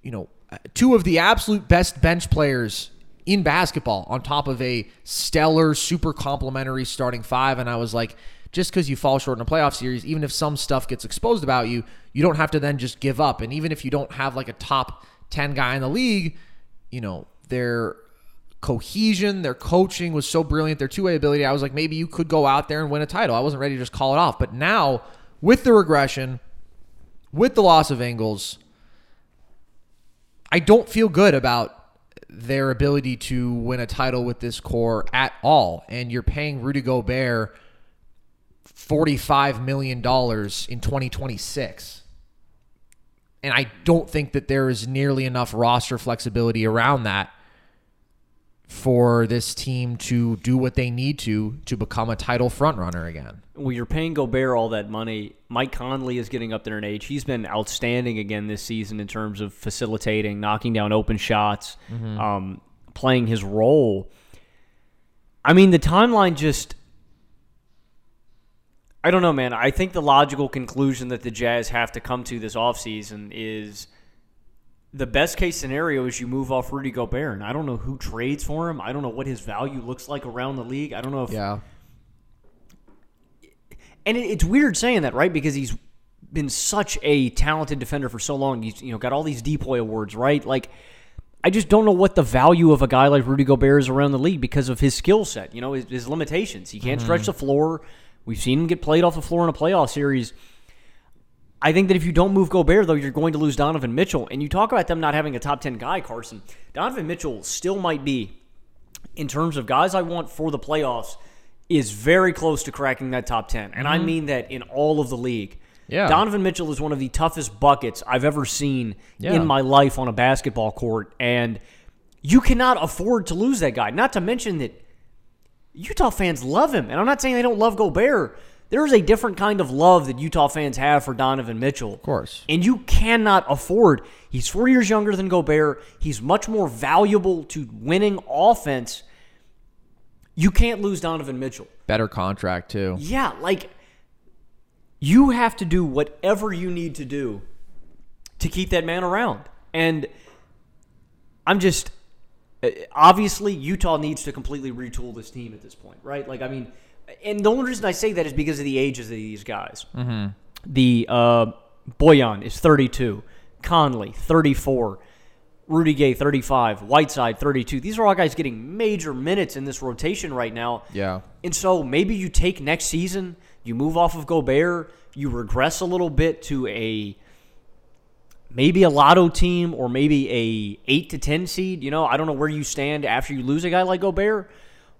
you know, two of the absolute best bench players in basketball on top of a stellar, super complimentary starting five. And I was like, just because you fall short in a playoff series, even if some stuff gets exposed about you, you don't have to then just give up. And even if you don't have like a top 10 guy in the league, you know, their cohesion, their coaching was so brilliant, their two way ability. I was like, maybe you could go out there and win a title. I wasn't ready to just call it off. But now, with the regression, with the loss of Ingles, I don't feel good about their ability to win a title with this core at all. And you're paying Rudy Gobert $45 million in 2026. And I don't think that there is nearly enough roster flexibility around that for this team to do what they need to to become a title frontrunner again. Well, you're paying Gobert all that money. Mike Conley is getting up there in age. He's been outstanding again this season in terms of facilitating, knocking down open shots, um, playing his role. I mean, the timeline just. I don't know, man. I think the logical conclusion that the Jazz have to come to this offseason is the best case scenario is you move off Rudy Gobert. And I don't know who trades for him. I don't know what his value looks like around the league. I don't know if Yeah. and it, it's weird saying that, right? Because he's been such a talented defender for so long. He's you know got all these DPOY awards, right? Like, I just don't know what the value of a guy like Rudy Gobert is around the league because of his skill set. You know, his, his limitations. He can't stretch mm-hmm. the floor. We've seen him get played off the floor in a playoff series. I think that if you don't move Gobert, though, you're going to lose Donovan Mitchell. And you talk about them not having a top 10 guy, Carson. Donovan Mitchell still might be, in terms of guys I want for the playoffs, is very close to cracking that top 10. And I mm-hmm. mean that in all of the league. Yeah. Donovan Mitchell is one of the toughest buckets I've ever seen Yeah. in my life on a basketball court. And you cannot afford to lose that guy. Not to mention that Utah fans love him. And I'm not saying they don't love Gobert. There is a different kind of love that Utah fans have for Donovan Mitchell. Of course. And you cannot afford. He's four years younger than Gobert. He's much more valuable to winning offense. You can't lose Donovan Mitchell. Better contract too. Yeah, like you have to do whatever you need to do to keep that man around. And I'm just obviously Utah needs to completely retool this team at this point, right? Like I mean, and the only reason I say that is because of the ages of these guys. Mm-hmm. The uh, Bojan is 32, Conley 34. Rudy Gay, 35. Whiteside, 32. These are all guys getting major minutes in this rotation right now. Yeah. And so maybe you take next season, you move off of Gobert, you regress a little bit to a maybe a lotto team or maybe a 8 to 10 seed. You know, I don't know where you stand after you lose a guy like Gobert,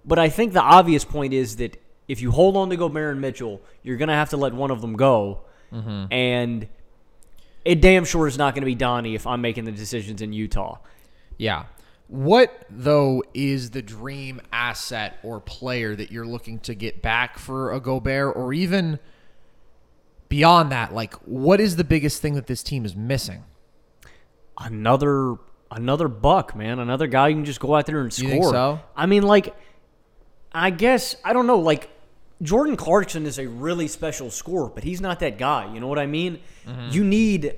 but I think the obvious point is that if you hold on to Gobert and Mitchell, you're going to have to let one of them go. Mm-hmm. And it damn sure is not going to be Donnie if I'm making the decisions in Utah. Yeah. What though is the dream asset or player that you're looking to get back for a Gobert or even beyond that, like what is the biggest thing that this team is missing? another another buck, man. Another guy you can just go out there and score. So? I mean, like, I guess I don't know. Like, Jordan Clarkson is a really special scorer, but he's not that guy. You know what I mean? Mm-hmm. You need.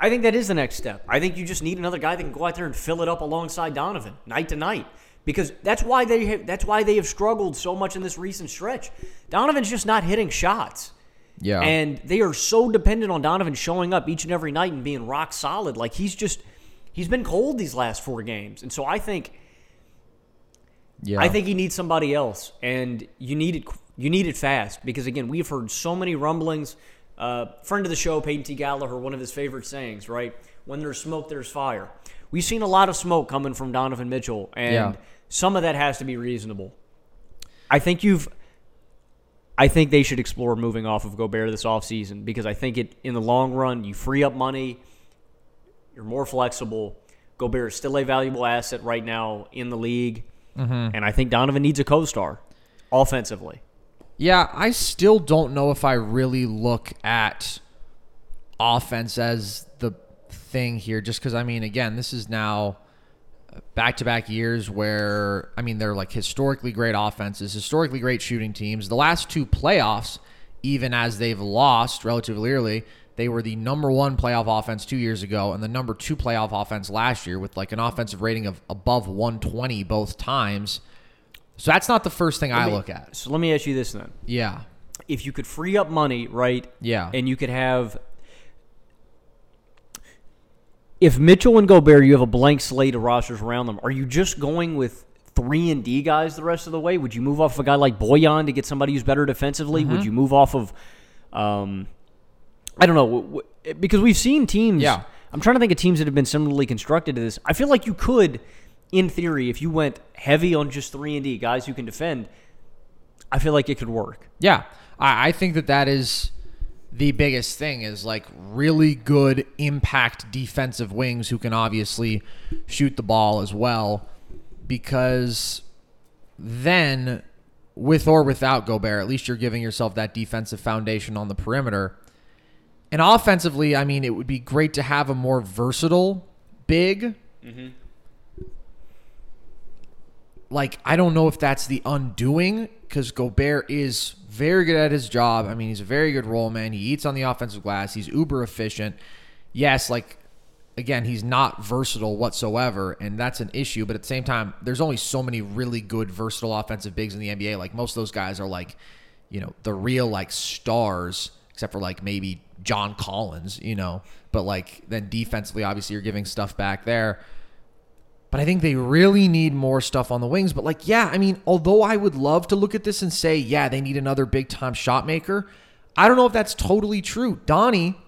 I think that is the next step. I think you just need another guy that can go out there and fill it up alongside Donovan night to night. Because that's why they have, that's why they have struggled so much in this recent stretch. Donovan's just not hitting shots. Yeah. And they are so dependent on Donovan showing up each and every night and being rock solid. Like he's just he's been cold these last four games. And so I think yeah. I think he needs somebody else. And you need it you need it fast. Because again, we've heard so many rumblings. Uh, friend of the show, Peyton T. Gallagher, one of his favorite sayings, right? When there's smoke, there's fire. We've seen a lot of smoke coming from Donovan Mitchell, and Yeah. some of that has to be reasonable. I think you've I think they should explore moving off of Gobert this offseason because I think it in the long run you free up money, you're more flexible. Gobert is still a valuable asset right now in the league, mm-hmm. and I think Donovan needs a co-star offensively. Yeah, I still don't know if I really look at offense as the thing here, just because, I mean, again, this is now back to back years where, I mean, they're like historically great offenses, historically great shooting teams. The last two playoffs, even as they've lost relatively early, they were the number one playoff offense two years ago and the number two playoff offense last year with like an offensive rating of above 120 both times. So that's not the first thing I me- look at. So let me ask you this then. Yeah. if you could free up money, right? Yeah. And you could have if Mitchell and Gobert, you have a blank slate of rosters around them. Are you just going with three and D guys the rest of the way? Would you move off a guy like Bojan to get somebody who's better defensively? Mm-hmm. Would you move off of, um, I don't know, w- w- because we've seen teams. Yeah. I'm trying to think of teams that have been similarly constructed to this. I feel like you could, in theory, if you went heavy on just three and D guys who can defend. I feel like it could work. Yeah, I, I think that that is the biggest thing is like really good impact defensive wings who can obviously shoot the ball as well because then with or without Gobert, at least you're giving yourself that defensive foundation on the perimeter. And offensively, I mean, it would be great to have a more versatile big. Mm-hmm. Like, I don't know if that's the undoing because Gobert is very good at his job. I mean, he's a very good role man. He eats on the offensive glass. He's uber efficient. Yes, like again, he's not versatile whatsoever, and that's an issue. But at the same time, there's only so many really good versatile offensive bigs in the NBA. Like most of those guys are like, you know, the real like stars, except for like maybe John Collins, you know. But like then defensively, obviously, you're giving stuff back there. But I think they really need more stuff on the wings. But like, yeah, I mean, although I would love to look at this and say, yeah, they need another big time shot maker. I don't know if that's totally true. Donnie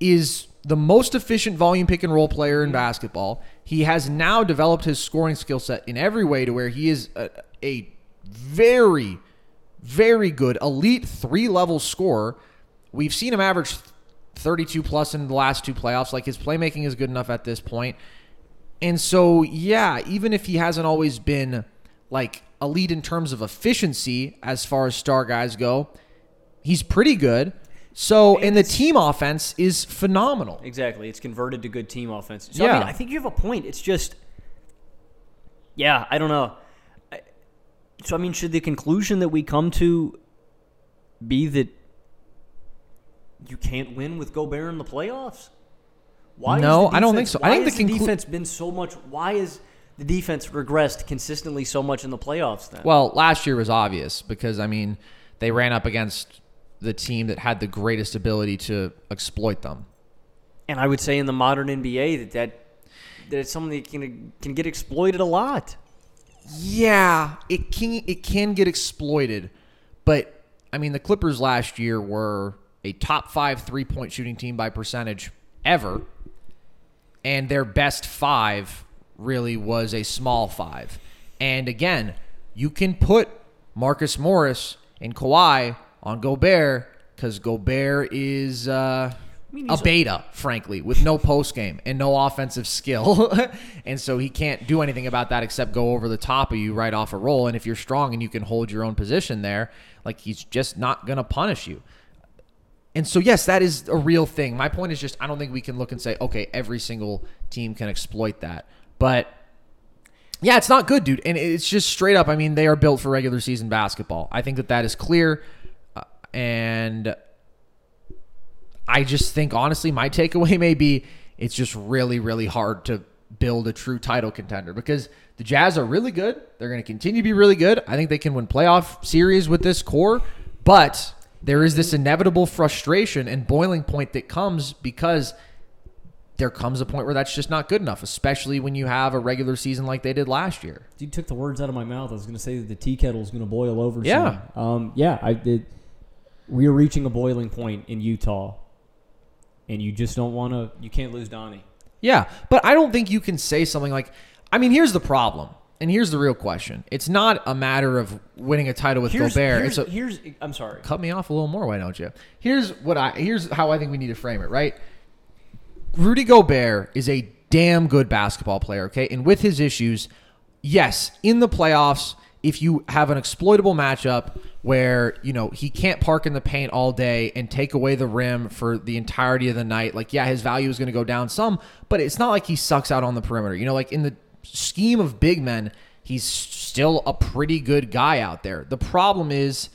is the most efficient volume pick and roll player in basketball. He has now developed his scoring skill set in every way to where he is a, a very, very good elite three level scorer. We've seen him average 32 plus in the last two playoffs. Like his playmaking is good enough at this point. And so, yeah, even if he hasn't always been like elite in terms of efficiency as far as star guys go, he's pretty good. So, and the team offense is phenomenal. Exactly. It's converted to good team offense. So, I Yeah. mean, I think you have a point. It's just, yeah, I don't know. I- So, I mean, should the conclusion that we come to be that you can't win with Gobert in the playoffs? Why? No, the I don't think defense- so. I think the conclu- defense been so much? Why is the defense regressed consistently so much in the playoffs? Then, Well, last year was obvious because, I mean, they ran up against the team that had the greatest ability to exploit them. and I would say in the modern NBA that that, that it's something that can can get exploited a lot. Yeah, it can it can get exploited, but I mean the Clippers last year were a top five three point shooting team by percentage ever, and their best five really was a small five. And again, you can put Marcus Morris and Kawhi on Gobert because Gobert is. Uh, mean, a beta, frankly, with no post game and no offensive skill. (laughs) and so he can't do anything about that except go over the top of you right off a roll. And if you're strong and you can hold your own position there, like he's just not going to punish you. And so, yes, that is a real thing. My point is just, I don't think we can look and say, okay, every single team can exploit that. But yeah, it's not good, dude. And it's just straight up. I mean, they are built for regular season basketball. I think that that is clear. Uh, and I just think, honestly, my takeaway (laughs) may be it's just really, really hard to build a true title contender because the Jazz are really good. They're going to continue to be really good. I think they can win playoff series with this core, but there is this inevitable frustration and boiling point that comes because there comes a point where that's just not good enough, especially when you have a regular season like they did last year. You took the words out of my mouth. I was going to say that the tea kettle is going to boil over. Yeah. soon. Um, yeah. I did. We are reaching a boiling point in Utah, and you just don't want to. You can't lose Donnie. Yeah, but I don't think you can say something like, I mean, here's the problem, and here's the real question. It's not a matter of winning a title with Here's, Gobert. here's, it's a, here's I'm sorry. cut me off a little more, why don't you? Here's what I here's how I think we need to frame it, right? Rudy Gobert is a damn good basketball player, okay? And with his issues, yes, in the playoffs, if you have an exploitable matchup where, you know, he can't park in the paint all day and take away the rim for the entirety of the night, like yeah, his value is going to go down some, but it's not like he sucks out on the perimeter. You know, like in the scheme of big men, he's still a pretty good guy out there. The problem is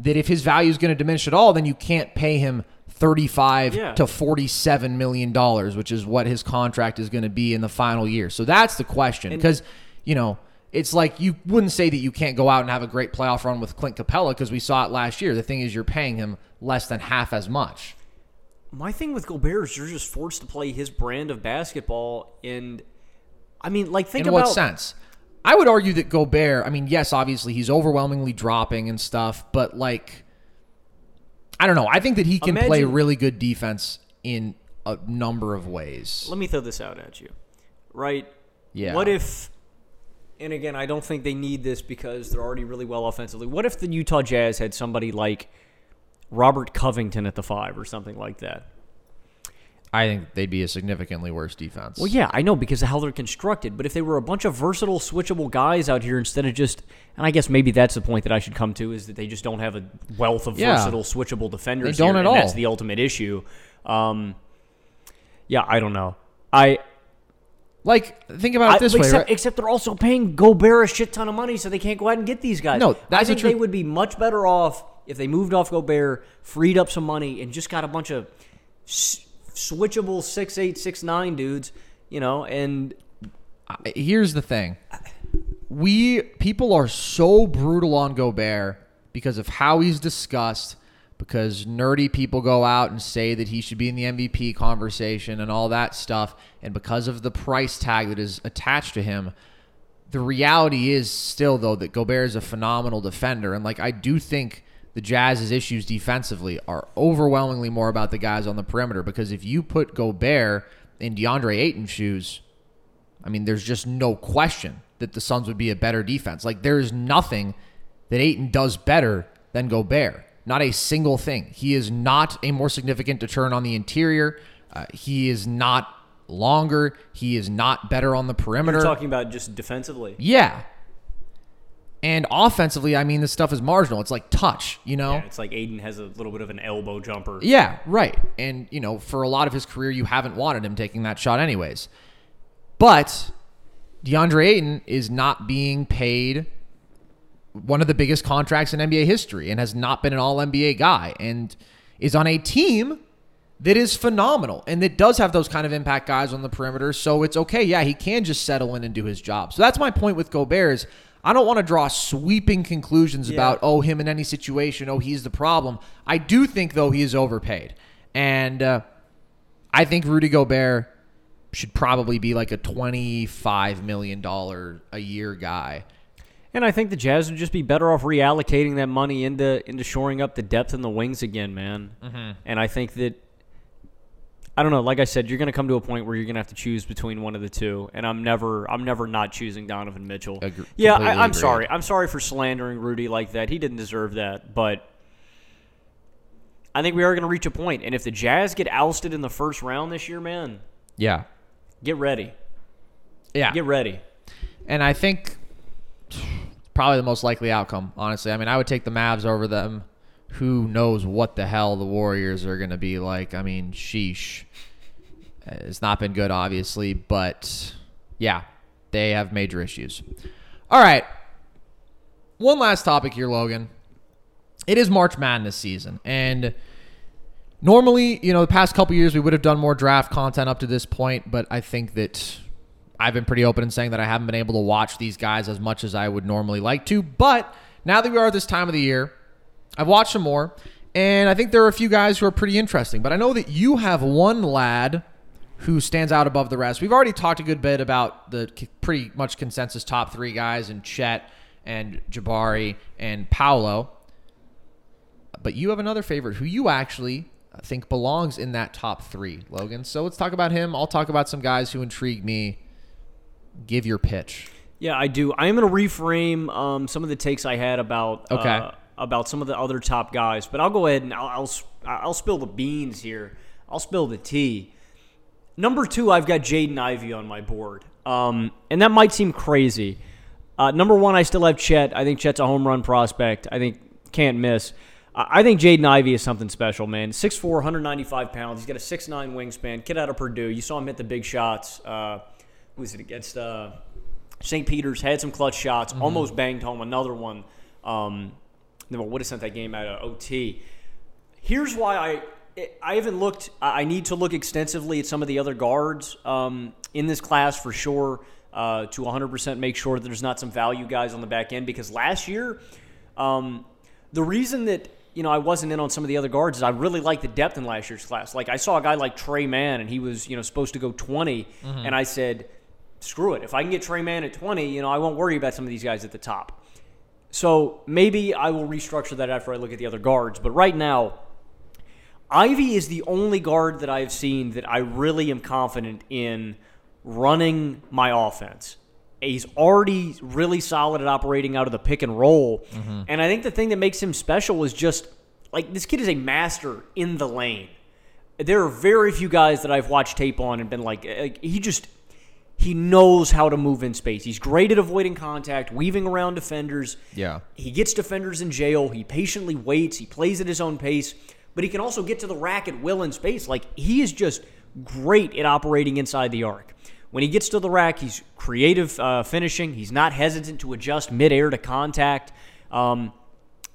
that if his value is going to diminish at all, then you can't pay him 35 Yeah. to 47 million dollars, which is what his contract is going to be in the final year. So that's the question because, you know, it's like you wouldn't say that you can't go out and have a great playoff run with Clint Capela because we saw it last year. The thing is you're paying him less than half as much. My thing with Gobert is you're just forced to play his brand of basketball, and I mean, like think in about what sense? I would argue that Gobert, I mean, yes, obviously he's overwhelmingly dropping and stuff, but like I don't know. I think that he can play Imagine- really good defense in a number of ways. let me throw this out at you. Right? Yeah. What if and again, I don't think they need this because they're already really well offensively. What if the Utah Jazz had somebody like Robert Covington at the 5 or something like that? I think they'd be a significantly worse defense. Well, yeah, I know because of how they're constructed. But if they were a bunch of versatile, switchable guys out here instead of just, and I guess maybe that's the point that I should come to is that they just don't have a wealth of Yeah. versatile, switchable defenders. They don't here, at and That's the ultimate issue. Um, yeah, I don't know. I, Like, think about it I this way, except, right? except they're also paying Gobert a shit ton of money, so they can't go out and get these guys. No, I think they would be much better off if they moved off Gobert, freed up some money, and just got a bunch of switchable six eight six nine dudes. You know, and Here's the thing. We people are so brutal on Gobert because of how he's discussed, because nerdy people go out and say that he should be in the MVP conversation and all that stuff, and because of the price tag that is attached to him. The reality is still though that Gobert is a phenomenal defender, and like I do think the Jazz's issues defensively are overwhelmingly more about the guys on the perimeter because if you put Gobert in DeAndre Ayton's shoes, I mean, there's just no question that the Suns would be a better defense. Like, there is nothing that Ayton does better than Gobert. Not a single thing. He is not a more significant deterrent on the interior. Uh, he is not longer. He is not better on the perimeter. you're talking about just defensively. yeah. And offensively, I mean, this stuff is marginal. It's like touch, you know? Yeah, it's like Ayton has a little bit of an elbow jumper. Yeah, right. And, you know, for a lot of his career, you haven't wanted him taking that shot anyways. But DeAndre Ayton is not being paid one of the biggest contracts in NBA history and has not been an all NBA guy and is on a team that is phenomenal and that does have those kind of impact guys on the perimeter. So it's okay. Yeah, he can just settle in and do his job. So that's my point with Gobert is I don't want to draw sweeping conclusions about, oh, him in any situation, oh, he's the problem. I do think, though, he is overpaid. And uh, I think Rudy Gobert should probably be like a $25 million a year guy. And I think the Jazz would just be better off reallocating that money into into shoring up the depth in the wings again, man. Mm-hmm. And I think that I don't know. Like I said, you're going to come to a point where you're going to have to choose between one of the two, and I'm never, I'm never not choosing Donovan Mitchell. Agre- yeah, I, I'm agreed. sorry. I'm sorry for slandering Rudy like that. He didn't deserve that, but I think we are going to reach a point. And if the Jazz get ousted in the first round this year, man, Yeah. get ready. Yeah. Get ready. And I think probably the most likely outcome, honestly. I mean, I would take the Mavs over them who knows what the hell the Warriors are going to be like. I mean, sheesh. It's not been good, obviously, but yeah, they have major issues. All right. One last topic here, Logan. It is March Madness season, and normally, you know, the past couple years we would have done more draft content up to this point, but I think that I've been pretty open in saying that I haven't been able to watch these guys as much as I would normally like to. But now that we are at this time of the year, I've watched some more, and I think there are a few guys who are pretty interesting. But I know that you have one lad who stands out above the rest. We've already talked a good bit about the pretty much consensus top three guys in Chet and Jabari and Paolo. But you have another favorite who you actually think belongs in that top three, Logan. So let's talk about him. I'll talk about some guys who intrigue me. Give your pitch. Yeah, I do. I am going to reframe um, some of the takes I had about Okay. uh, about some of the other top guys, but I'll go ahead and I'll, I'll I'll spill the beans here. I'll spill the tea. Number two, I've got Jaden Ivey on my board, um, and that might seem crazy. Uh, number one, I still have Chet. I think Chet's a home run prospect. I think can't miss. Uh, I think Jaden Ivey is something special, man. 6'4", 195 pounds. He's got a 6'9 wingspan. Kid out of Purdue. You saw him hit the big shots. Uh, who was it against? Uh, St. Peter's had some clutch shots, almost banged home another one. Um, would have sent that game out of OT. Here's why I I haven't looked. I need to look extensively at some of the other guards um, in this class for sure uh, to 100% make sure that there's not some value guys on the back end because last year um, the reason that you know I wasn't in on some of the other guards is I really liked the depth in last year's class. Like I saw a guy like Tre Mann and he was you know supposed to go 20, and I said, screw it. If I can get Tre Mann at 20, you know I won't worry about some of these guys at the top. So maybe I will restructure that after I look at the other guards. But right now, Ivey is the only guard that I've seen that I really am confident in running my offense. He's already really solid at operating out of the pick and roll. Mm-hmm. And I think the thing that makes him special is just like this kid is a master in the lane. There are very few guys that I've watched tape on and been like, like he just he knows how to move in space. He's great at avoiding contact, weaving around defenders. Yeah. He gets defenders in jail. He patiently waits. He plays at his own pace, but he can also get to the rack at will in space. Like he is just great at operating inside the arc. When he gets to the rack, he's creative uh, finishing. He's not hesitant to adjust midair to contact. Um,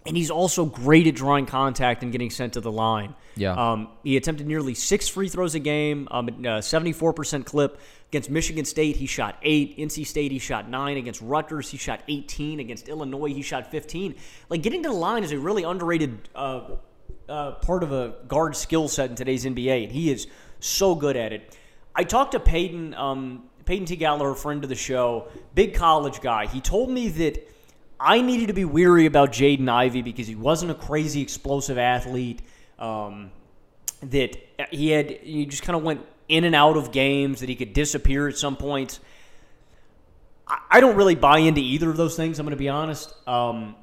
and he's also great at drawing contact and getting sent to the line. Yeah. Um, he attempted nearly six free throws a game, um, uh, 74% clip. Against Michigan State, he shot eight. NC State, he shot nine. Against Rutgers, he shot 18. Against Illinois, he shot 15. Like, getting to the line is a really underrated uh, uh, part of a guard skill set in today's NBA, and he is so good at it. I talked to Peyton, um, Peyton T. Gallagher, friend of the show, big college guy. He told me that I needed to be weary about Jaden Ivey because he wasn't a crazy explosive athlete. Um, that he had, he just kind of went in and out of games. That he could disappear at some points. I, I don't really buy into either of those things. I'm going to be honest. Um,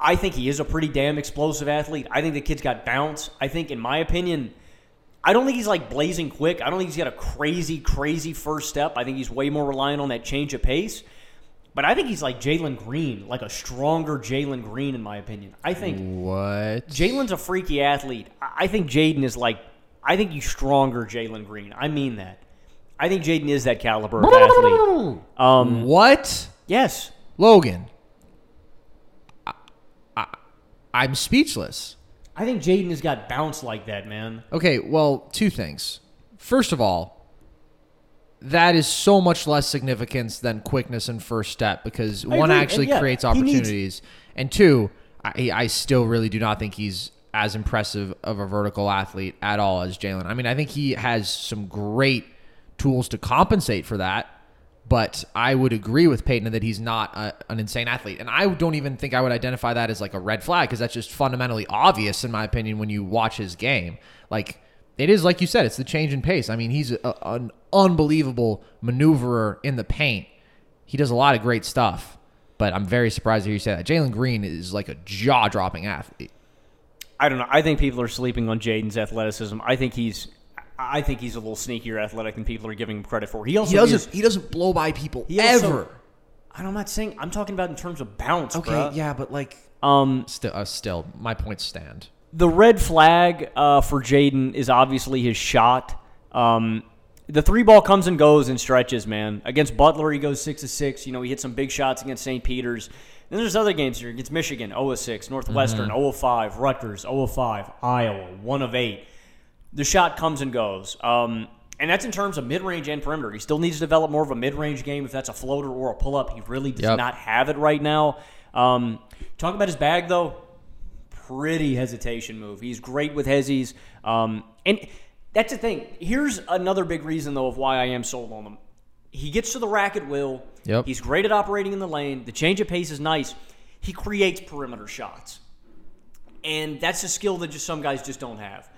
I think he is a pretty damn explosive athlete. I think the kid's got bounce. I think, in my opinion, I don't think he's like blazing quick. I don't think he's got a crazy, crazy first step. I think he's way more reliant on that change of pace. But I think he's like Jalen Green, like a stronger Jalen Green, in my opinion. I think What? Jalen's a freaky athlete. I think Jaden is like, I think he's stronger Jalen Green. I mean that. I think Jaden is that caliber of athlete. Um, What? yes. Logan. I, I, I'm speechless. I think Jaden has got bounce like that, man. Okay, well, two things. First of all, that is so much less significance than quickness and first step because one agree, actually yeah, creates he needs- opportunities, and two, I, I still really do not think he's as impressive of a vertical athlete at all as Jalen. I mean, I think he has some great tools to compensate for that, but I would agree with Peyton that he's not a, an insane athlete, and I don't even think I would identify that as like a red flag because that's just fundamentally obvious in my opinion when you watch his game. Like it is, like you said, it's the change in pace. I mean, he's a, an unbelievable maneuverer in the paint. He does a lot of great stuff, but I'm very surprised to hear you say that. Jalen Green is like a jaw dropping athlete. I don't know. I think people are sleeping on Jaden's athleticism. I think he's, I think he's a little sneakier athletic than people are giving him credit for. He also He doesn't. is- he doesn't blow by people he also- ever. I'm not saying. I'm talking about in terms of bounce. Okay, bruh. yeah, but like Um, Still, uh, still, my points stand. the red flag uh, for Jaden is obviously his shot. Um, the three ball comes and goes and stretches, man. Against Butler, he goes six to six. You know, he hit some big shots against St. Peter's. Then there's other games here against Michigan, 0 of 6, Northwestern, 0 of 5, Rutgers, 0 of 5, Iowa, 1 of 8. The shot comes and goes. Um, and that's in terms of mid range and perimeter. He still needs to develop more of a mid range game if that's a floater or a pull up. He really does Yep. not have it right now. Um, talk about his bag, though pretty hesitation move. He's great with hezzies. Um, and that's the thing. Here's another big reason, though, of why I am sold on him. He gets to the rack at will. Yep. He's great at operating in the lane. The change of pace is nice. He creates perimeter shots. And that's a skill that just some guys just don't have.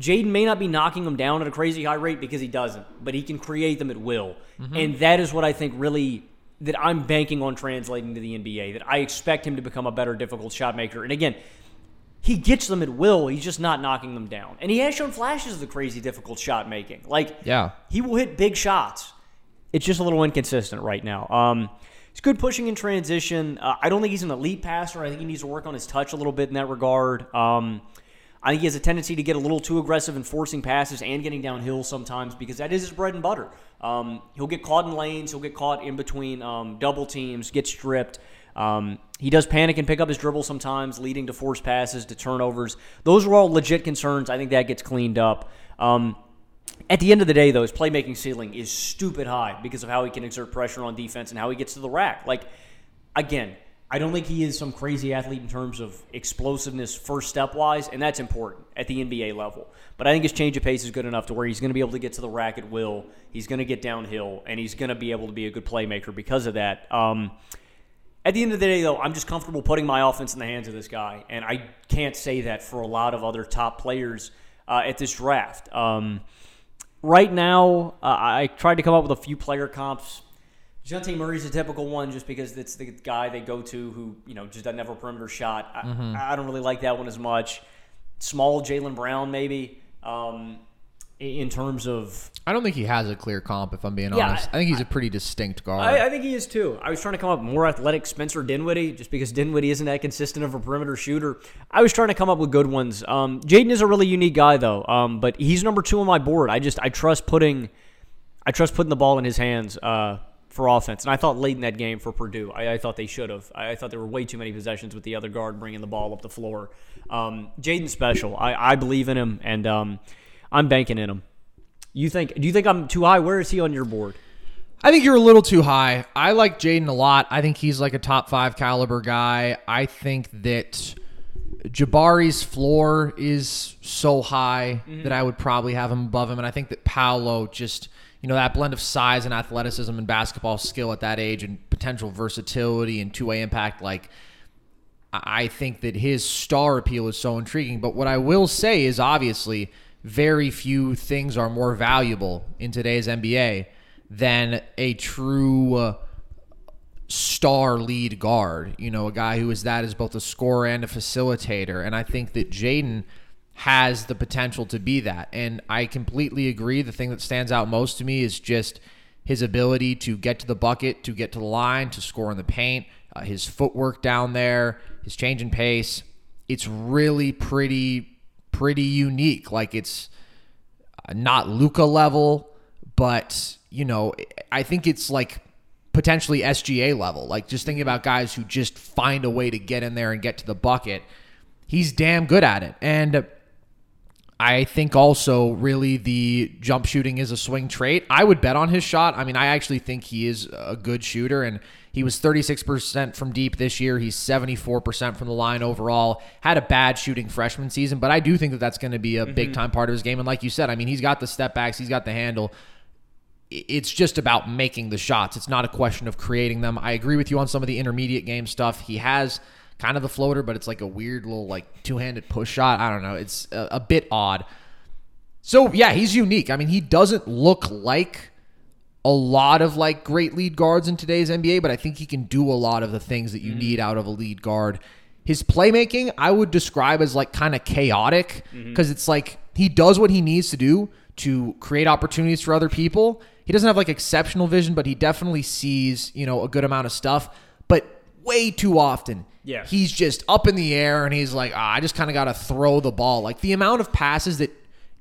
Jaden may not be knocking them down at a crazy high rate because he doesn't, but he can create them at will. And that is what I think really that I'm banking on translating to the NBA. That I expect him to become a better difficult shot maker. And again, he gets them at will. He's just not knocking them down. And he has shown flashes of the crazy difficult shot making. Like Yeah. he will hit big shots. It's just a little inconsistent right now. Um, he's good pushing in transition. Uh, I don't think he's an elite passer. I think he needs to work on his touch a little bit in that regard. Um, I think he has a tendency to get a little too aggressive in forcing passes and getting downhill sometimes because that is his bread and butter. Um, he'll get caught in lanes. He'll get caught in between um, double teams, get stripped. Um, he does panic and pick up his dribble sometimes, leading to forced passes, to turnovers. Those are all legit concerns. I think that gets cleaned up. Um, at the end of the day, though, his playmaking ceiling is stupid high because of how he can exert pressure on defense and how he gets to the rack. Like, again, I don't think he is some crazy athlete in terms of explosiveness first step wise, and that's important at the NBA level. But I think his change of pace is good enough to where he's going to be able to get to the rack at will. He's going to get downhill, and he's going to be able to be a good playmaker because of that. Um, at the end of the day, though, I'm just comfortable putting my offense in the hands of this guy, and I can't say that for a lot of other top players uh, at this draft. Um, right now, uh, I tried to come up with a few player comps. Dejounte Murray's a typical one just because it's the guy they go to who, you know, just doesn't have a perimeter shot. I, I don't really like that one as much. Small Jaylen Brown, maybe, um, in terms of. I don't think he has a clear comp, if I'm being Yeah, honest. I, think he's a pretty distinct guard. I, I think he is too. I was trying to come up with more athletic Spencer Dinwiddie just because Dinwiddie isn't that consistent of a perimeter shooter. I was trying to come up with good ones. Um, Jaden is a really unique guy though, um, but he's number two on my board. I just I trust putting I trust putting the ball in his hands uh, for offense. And I thought late in that game for Purdue, I, I thought they should have. I, I thought there were way too many possessions with the other guard bringing the ball up the floor. Um, Jaden's special. I, I believe in him, and um, I'm banking in him. You think? Do you think I'm too high? Where is he on your board? I think you're a little too high. I like Jaden a lot. I think he's like a top five caliber guy. I think that Jabari's floor is so high that I would probably have him above him. And I think that Paolo just, you know, that blend of size and athleticism and basketball skill at that age and potential versatility and two way impact, like, I think that his star appeal is so intriguing. But what I will say is obviously very few things are more valuable in today's NBA than a true uh, star lead guard. You know, a guy who is that as both a scorer and a facilitator. And I think that Jaden has the potential to be that. And I completely agree. The thing that stands out most to me is just his ability to get to the bucket, to get to the line, to score in the paint, uh, his footwork down there, his change in pace. It's really pretty, pretty unique. Like it's uh, not Luka level, but you know, I think it's like potentially SGA level. Like just thinking about guys who just find a way to get in there and get to the bucket. He's damn good at it. And I think also really the jump shooting is a swing trait. I would bet on his shot. I mean, I actually think he is a good shooter and he was 36% from deep this year. He's 74% from the line overall. Had a bad shooting freshman season, but I do think that that's going to be a mm-hmm. big time part of his game. And like you said, I mean, he's got the step backs, he's got the handle. It's just about making the shots. It's not a question of creating them. I agree with you on some of the intermediate game stuff. He has kind of the floater, but it's like a weird little like two-handed push shot. I don't know. It's a, a bit odd. So yeah, he's unique. I mean, he doesn't look like a lot of like great lead guards in today's NBA, but I think he can do a lot of the things that you mm-hmm. need out of a lead guard. His playmaking, I would describe as like kind of chaotic mm-hmm. because it's like he does what he needs to do to create opportunities for other people. He doesn't have like exceptional vision, but he definitely sees, you know, a good amount of stuff. Way too often. Yeah. He's just up in the air and he's like, ah, I just kind of got to throw the ball. Like the amount of passes that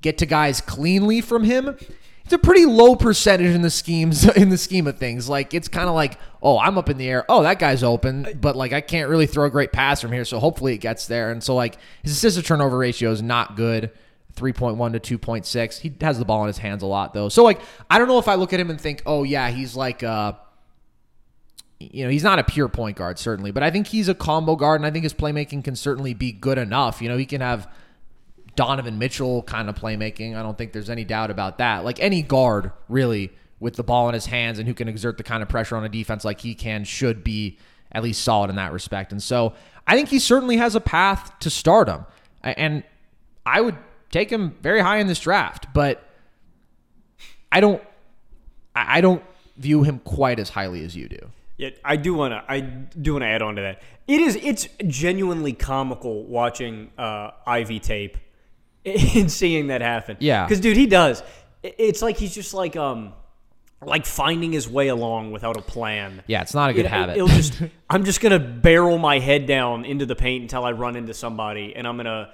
get to guys cleanly from him, it's a pretty low percentage in the schemes (laughs) in the scheme of things. Like it's kind of like, oh, I'm up in the air. Oh, that guy's open, but like I can't really throw a great pass from here, so hopefully it gets there. And so like his assist to turnover ratio is not good. 3.1 to 2.6. He has the ball in his hands a lot though. So like I don't know if I look at him and think, "Oh yeah, he's like uh you know, he's not a pure point guard certainly, but I think he's a combo guard and I think his playmaking can certainly be good enough. You know, he can have Donovan Mitchell kind of playmaking. I don't think there's any doubt about that. Like any guard, really, with the ball in his hands and who can exert the kind of pressure on a defense like he can, should be at least solid in that respect. And so I think he certainly has a path to stardom. And I would take him very high in this draft, but I don't I don't view him quite as highly as you do. Yeah, I do want to. I do want to add on to that. It is. It's genuinely comical watching uh, Ivey tape (laughs) and seeing that happen. Yeah. because dude, he does. It's like he's just like um, like finding his way along without a plan. Yeah, it's not a good It- habit. It'll just. (laughs) I'm just gonna barrel my head down into the paint until I run into somebody, and I'm gonna.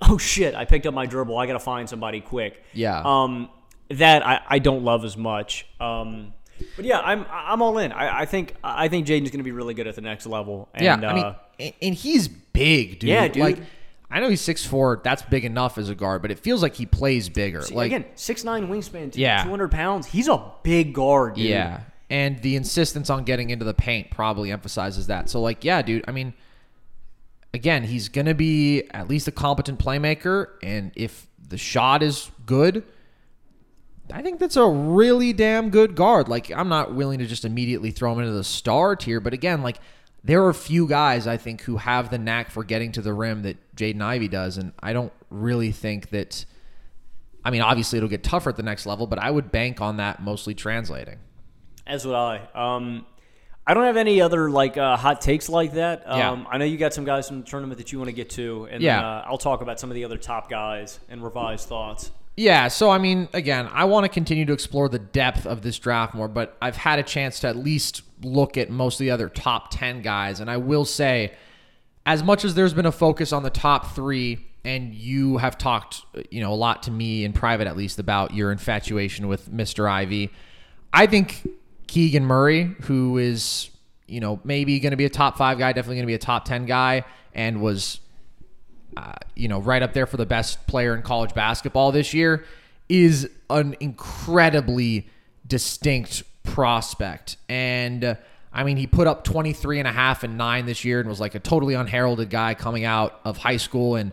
Oh shit! I picked up my dribble. I gotta find somebody quick. Yeah. Um, that I, I don't love as much. Um, but yeah, I'm I'm all in. I, I think I think Jaden's gonna be really good at the next level. And, yeah, uh, I mean, and, and he's big, dude. Yeah, dude. Like, I know he's six four. That's big enough as a guard, but it feels like he plays bigger. see, like, again, six nine wingspan, Yeah. two hundred pounds. He's a big guard, dude. yeah, and the insistence on getting into the paint probably emphasizes that. So, like, yeah, dude. I mean, again, he's gonna be at least a competent playmaker, and if the shot is good. I think that's a really damn good guard. Like, I'm not willing to just immediately throw him into the star tier, but again, like, there are a few guys I think who have the knack for getting to the rim that Jaden Ivey does, and I don't really think that. I mean, obviously it'll get tougher at the next level, but I would bank on that mostly translating. As would I. Um, I don't have any other like uh, hot takes like that. Um, Yeah. I know you got some guys from the tournament that you want to get to, and Yeah. then, uh, I'll talk about some of the other top guys and revised thoughts. Yeah, so I mean, again, I want to continue to explore the depth of this draft more, but I've had a chance to at least look at most of the other top 10 guys, and I will say, as much as there's been a focus on the top three, and you have talked, you know, a lot to me in private at least about your infatuation with Mr. Ivey, I think Keegan Murray, who is, you know, maybe going to be a top five guy, definitely going to be a top 10 guy, and was uh, you know, right up there for the best player in college basketball this year, is an incredibly distinct prospect. And uh, I mean, he put up 23 and a half and nine this year and was like a totally unheralded guy coming out of high school and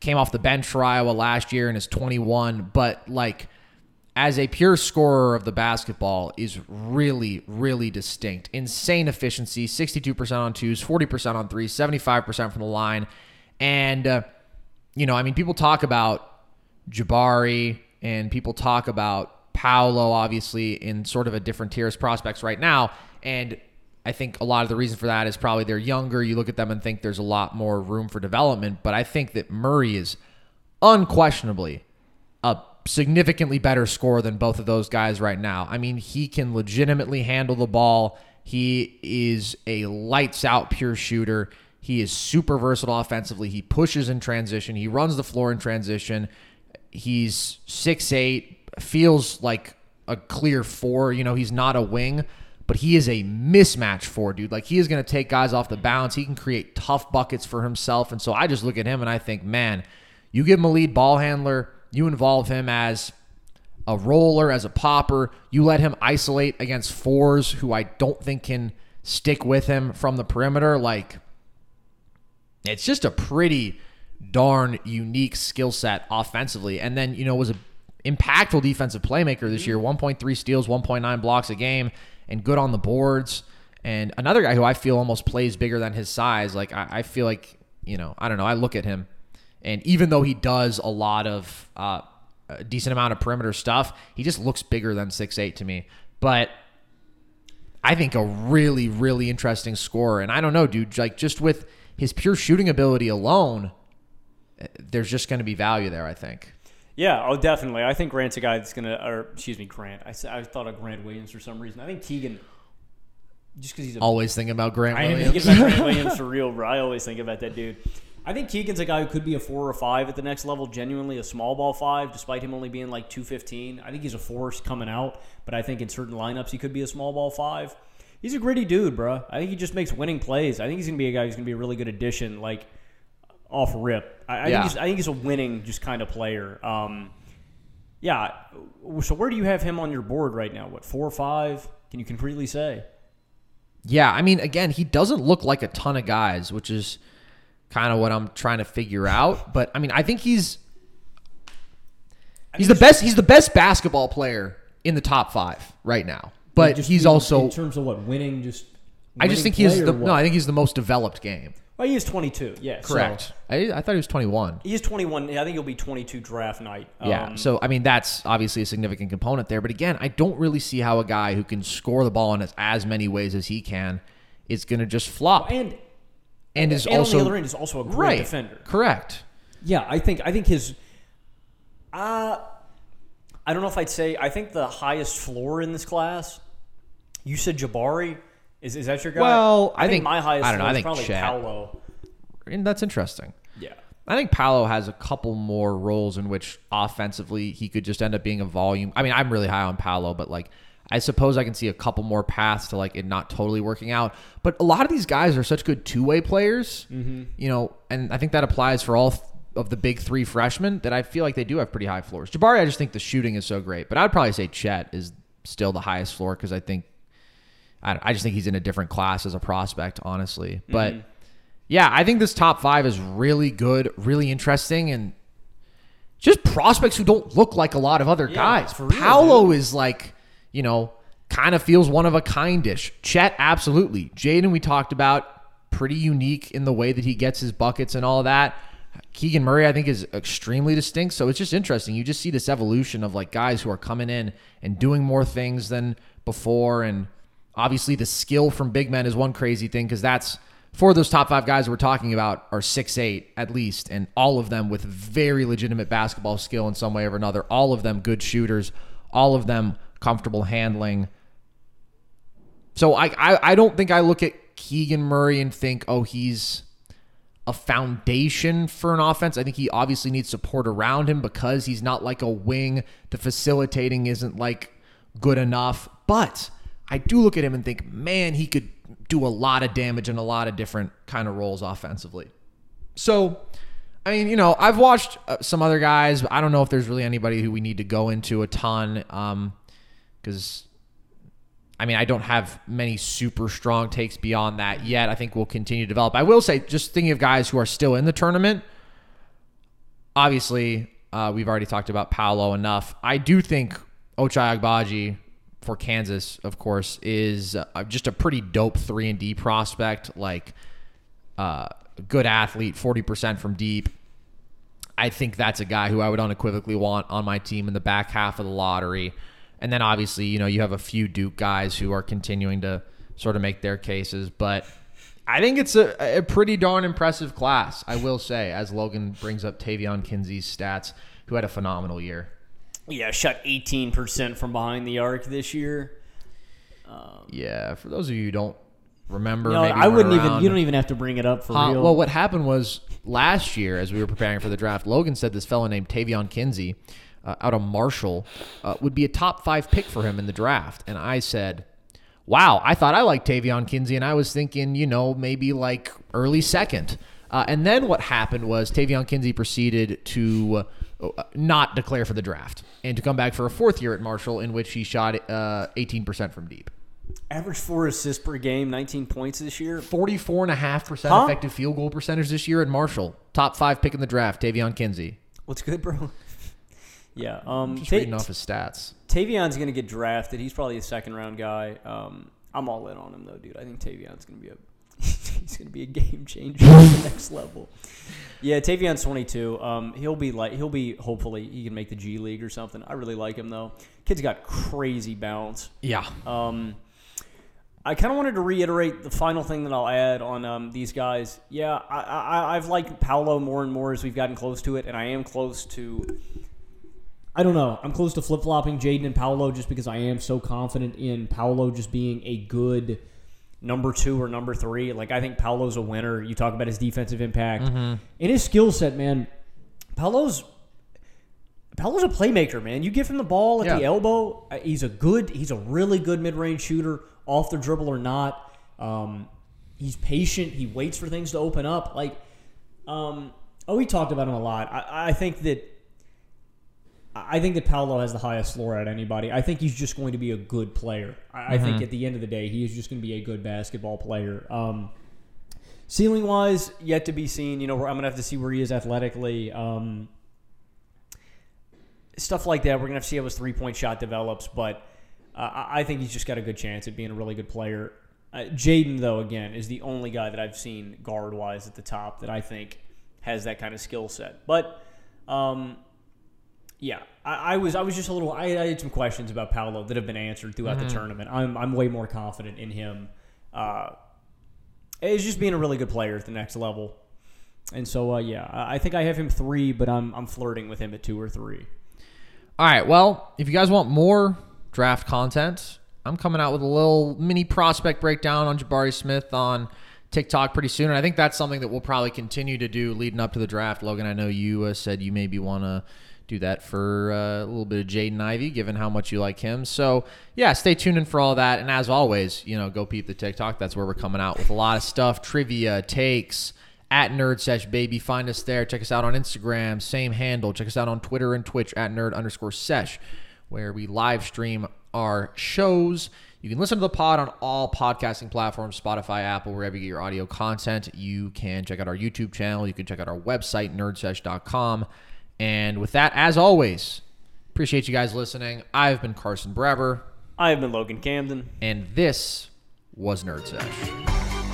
came off the bench for Iowa last year and is 21. But like, as a pure scorer of the basketball is really, really distinct. Insane efficiency, 62% on twos, 40% on threes, 75% from the line. And, uh, you know, I mean, people talk about Jabari and people talk about Paolo, obviously, in sort of a different tier as prospects right now. And I think a lot of the reason for that is probably they're younger. You look at them and think there's a lot more room for development. But I think that Murray is unquestionably a significantly better scorer than both of those guys right now. I mean, he can legitimately handle the ball. He is a lights out pure shooter. He is super versatile offensively. He pushes in transition. He runs the floor in transition. He's 6'8, feels like a clear four. You know, he's not a wing, but he is a mismatch four, dude. Like, he is going to take guys off the bounce. He can create tough buckets for himself. And so I just look at him and I think, man, you give him a lead ball handler, you involve him as a roller, as a popper, you let him isolate against fours who I don't think can stick with him from the perimeter. Like, it's just a pretty darn unique skill set offensively. And then, you know, was a impactful defensive playmaker this year 1.3 steals, 1.9 blocks a game, and good on the boards. And another guy who I feel almost plays bigger than his size. Like, I, I feel like, you know, I don't know. I look at him, and even though he does a lot of uh, a decent amount of perimeter stuff, he just looks bigger than six eight to me. But I think a really, really interesting scorer. And I don't know, dude, like just with his pure shooting ability alone, eh, there's just going to be value there, I think. Yeah, oh, definitely. I think Grant's a guy that's gonna, or excuse me, Grant. I, I thought of Grant Williams for some reason. I think Keegan. just because he's a Always thinking about Grant I am Williams. thinking about Grant Williams (laughs) for real, bro. I always think about that dude. I think Keegan's a guy who could be a four or five at the next level, genuinely a small ball five, despite him only being like 215. I think he's a force coming out, but I think in certain lineups he could be a small ball five. He's a gritty dude, bro. I think he just makes winning plays. I think he's going to be a guy who's going to be a really good addition, like off rip. I, I, Yeah. think, he's, I think he's a winning just kind of player. Um, yeah. So where do you have him on your board right now? What, four or five? Can you concretely say? Yeah, I mean, again, he doesn't look like a ton of guys, which is kind of what I'm trying to figure out. (laughs) But I mean, I think he's he's the best. He's the best basketball player in the top five right now. But Just he's in- also. in terms of what winning. Just I just think he's the no. I think he's the most developed game. Well, he is 22. Yeah. so- Correct. I, I thought he was 21. He is 21. I think he'll be 22 draft night. Yeah. Um, so I mean, that's obviously a significant component there. But again, I don't really see how a guy who can score the ball in as, as many ways as he can is going to just flop. and And is and also on the other end is also a great right. defender. Correct. Yeah, I think I think his Uh, I don't know if I'd say. I think the highest floor in this class. You said Jabari. Is, is that your guy? Well, I think- my highest I don't know, I is think probably Chet. Paolo. And that's interesting. Yeah. I think Paolo has a couple more roles in which offensively he could just end up being a volume. I mean, I'm really high on Paolo, but like I suppose I can see a couple more paths to like it not totally working out. But a lot of these guys are such good two way players, Mm-hmm. you know, and I think that applies for all th- of the big three freshmen that I feel like they do have pretty high floors. Jabari, I just think the shooting is so great, but I'd probably say Chet is still the highest floor because I think I, I just think he's in a different class as a prospect, honestly. But Mm-hmm. yeah, I think this top five is really good, really interesting, and just prospects who don't look like a lot of other guys. for real, Paolo is like, you know, kind of feels one of a kindish. Chet, absolutely. Jaden, we talked about, pretty unique in the way that he gets his buckets and all that. Keegan Murray, I think, is extremely distinct. So it's just interesting. You just see this evolution of like guys who are coming in and doing more things than before. And obviously, the skill from big men is one crazy thing because that's four of those top five guys we're talking about are six eight at least, and all of them with very legitimate basketball skill in some way or another. All of them good shooters. All of them comfortable handling. So I, I I don't think I look at Keegan Murray and think, oh, he's a foundation for an offense. I think he obviously needs support around him because he's not like a wing. The facilitating isn't like good enough. But I do look at him and think, man, he could do a lot of damage in a lot of different kind of roles offensively. So, I mean, you know, I've watched uh, some other guys. I don't know if there's really anybody who we need to go into a ton because I mean, I don't have many super strong takes beyond that yet. I think we'll continue to develop. I will say, just thinking of guys who are still in the tournament, obviously, uh, we've already talked about Paolo enough. I do think Ochai Agbaji for Kansas, of course, is uh, just a pretty dope 3 and D prospect. Like, uh, good athlete, 40% from deep. I think that's a guy who I would unequivocally want on my team in the back half of the lottery. And then obviously, you know, you have a few Duke guys who are continuing to sort of make their cases, but I think it's a, a pretty darn impressive class, I will say, as Logan brings up Taevion Kinsey's stats, who had a phenomenal year. Yeah, shot 18% from behind the arc this year. Yeah, for those of you who don't remember, No, I wouldn't even. You don't even have to bring it up for Uh, real. well, what happened was last year, as we were preparing for the draft, Logan said this fellow named Taevion Kinsey uh, out of Marshall uh, would be a top five pick for him in the draft. And I said, wow, I thought I liked Taevion Kinsey, and I was thinking, you know, maybe like early second. Uh, and then what happened was Taevion Kinsey proceeded to not declare for the draft and to come back for a fourth year at Marshall, in which he shot uh, 18% from deep. Average four assists per game, 19 points this year. 44.5% Huh? effective field goal percentage this year at Marshall. Top five pick in the draft, Taevion Kinsey. What's good, bro? (laughs) yeah. Um, Just Ta- reading off his stats. Taevion's going to get drafted. He's probably a second round guy. Um, I'm all in on him though, dude. I think Taevion's going to be a (laughs) he's going to be a game changer at the next level. Yeah, Taevion's 22. Um, he'll be like he'll be hopefully he can make the G League or something. I really like him though. Kid's got crazy bounce. Yeah. Um, I kind of wanted to reiterate the final thing that I'll add on um, these guys. Yeah, I, I, I've liked Paolo more and more as we've gotten close to it, and I am close to. I don't know. I'm close to flip flopping Jaden and Paolo just because I am so confident in Paolo just being a good number two or number three. Like I think Paolo's a winner. You talk about his defensive impact Mm-hmm. and his skill set, man. Paolo's Paolo's a playmaker, man. You give him the ball at Yeah. the elbow, uh, he's a good, he's a really good mid-range shooter, off the dribble or not. Um, he's patient. He waits for things to open up. Like, um, oh, we talked about him a lot. I, I think that I think that Paolo has the highest floor out of anybody. I think he's just going to be a good player. I, I think at the end of the day, he is just going to be a good basketball player. Um, ceiling wise, yet to be seen. You know, I'm going to have to see where he is athletically. Um, stuff like that. We're going to have to see how his three point shot develops. But uh, I I think he's just got a good chance at being a really good player. Uh, Jaden, though, again, is the only guy that I've seen guard wise at the top that I think has that kind of skill set. But. Um, yeah, I, I was I was just a little I, I had some questions about Paolo that have been answered throughout the tournament. I'm I'm way more confident in him. Uh, it's just being a really good player at the next level, and so uh, yeah, I I think I have him three, but I'm I'm flirting with him at two or three. All right. Well, if you guys want more draft content, I'm coming out with a little mini prospect breakdown on Jabari Smith on TikTok pretty soon. And I think that's something that we'll probably continue to do leading up to the draft. Logan, I know you uh, said you maybe want to do that for uh, a little bit of Jaden Ivey, given how much you like him. So, yeah, stay tuned in for all that. And as always, you know, go peep the TikTok. That's where we're coming out with a lot of stuff, trivia, takes, at Nerd Sesh Baby. Find us there. Check us out on Instagram, same handle. Check us out on Twitter and Twitch at Nerd underscore Sesh, where we live stream our shows. You can listen to the pod on all podcasting platforms Spotify, Apple, wherever you get your audio content. You can check out our YouTube channel. You can check out our website, nerdsesh.com. And with that, as always, appreciate you guys listening. I've been Carson Brever, I have been Logan Camden. and this was Nerd Sesh.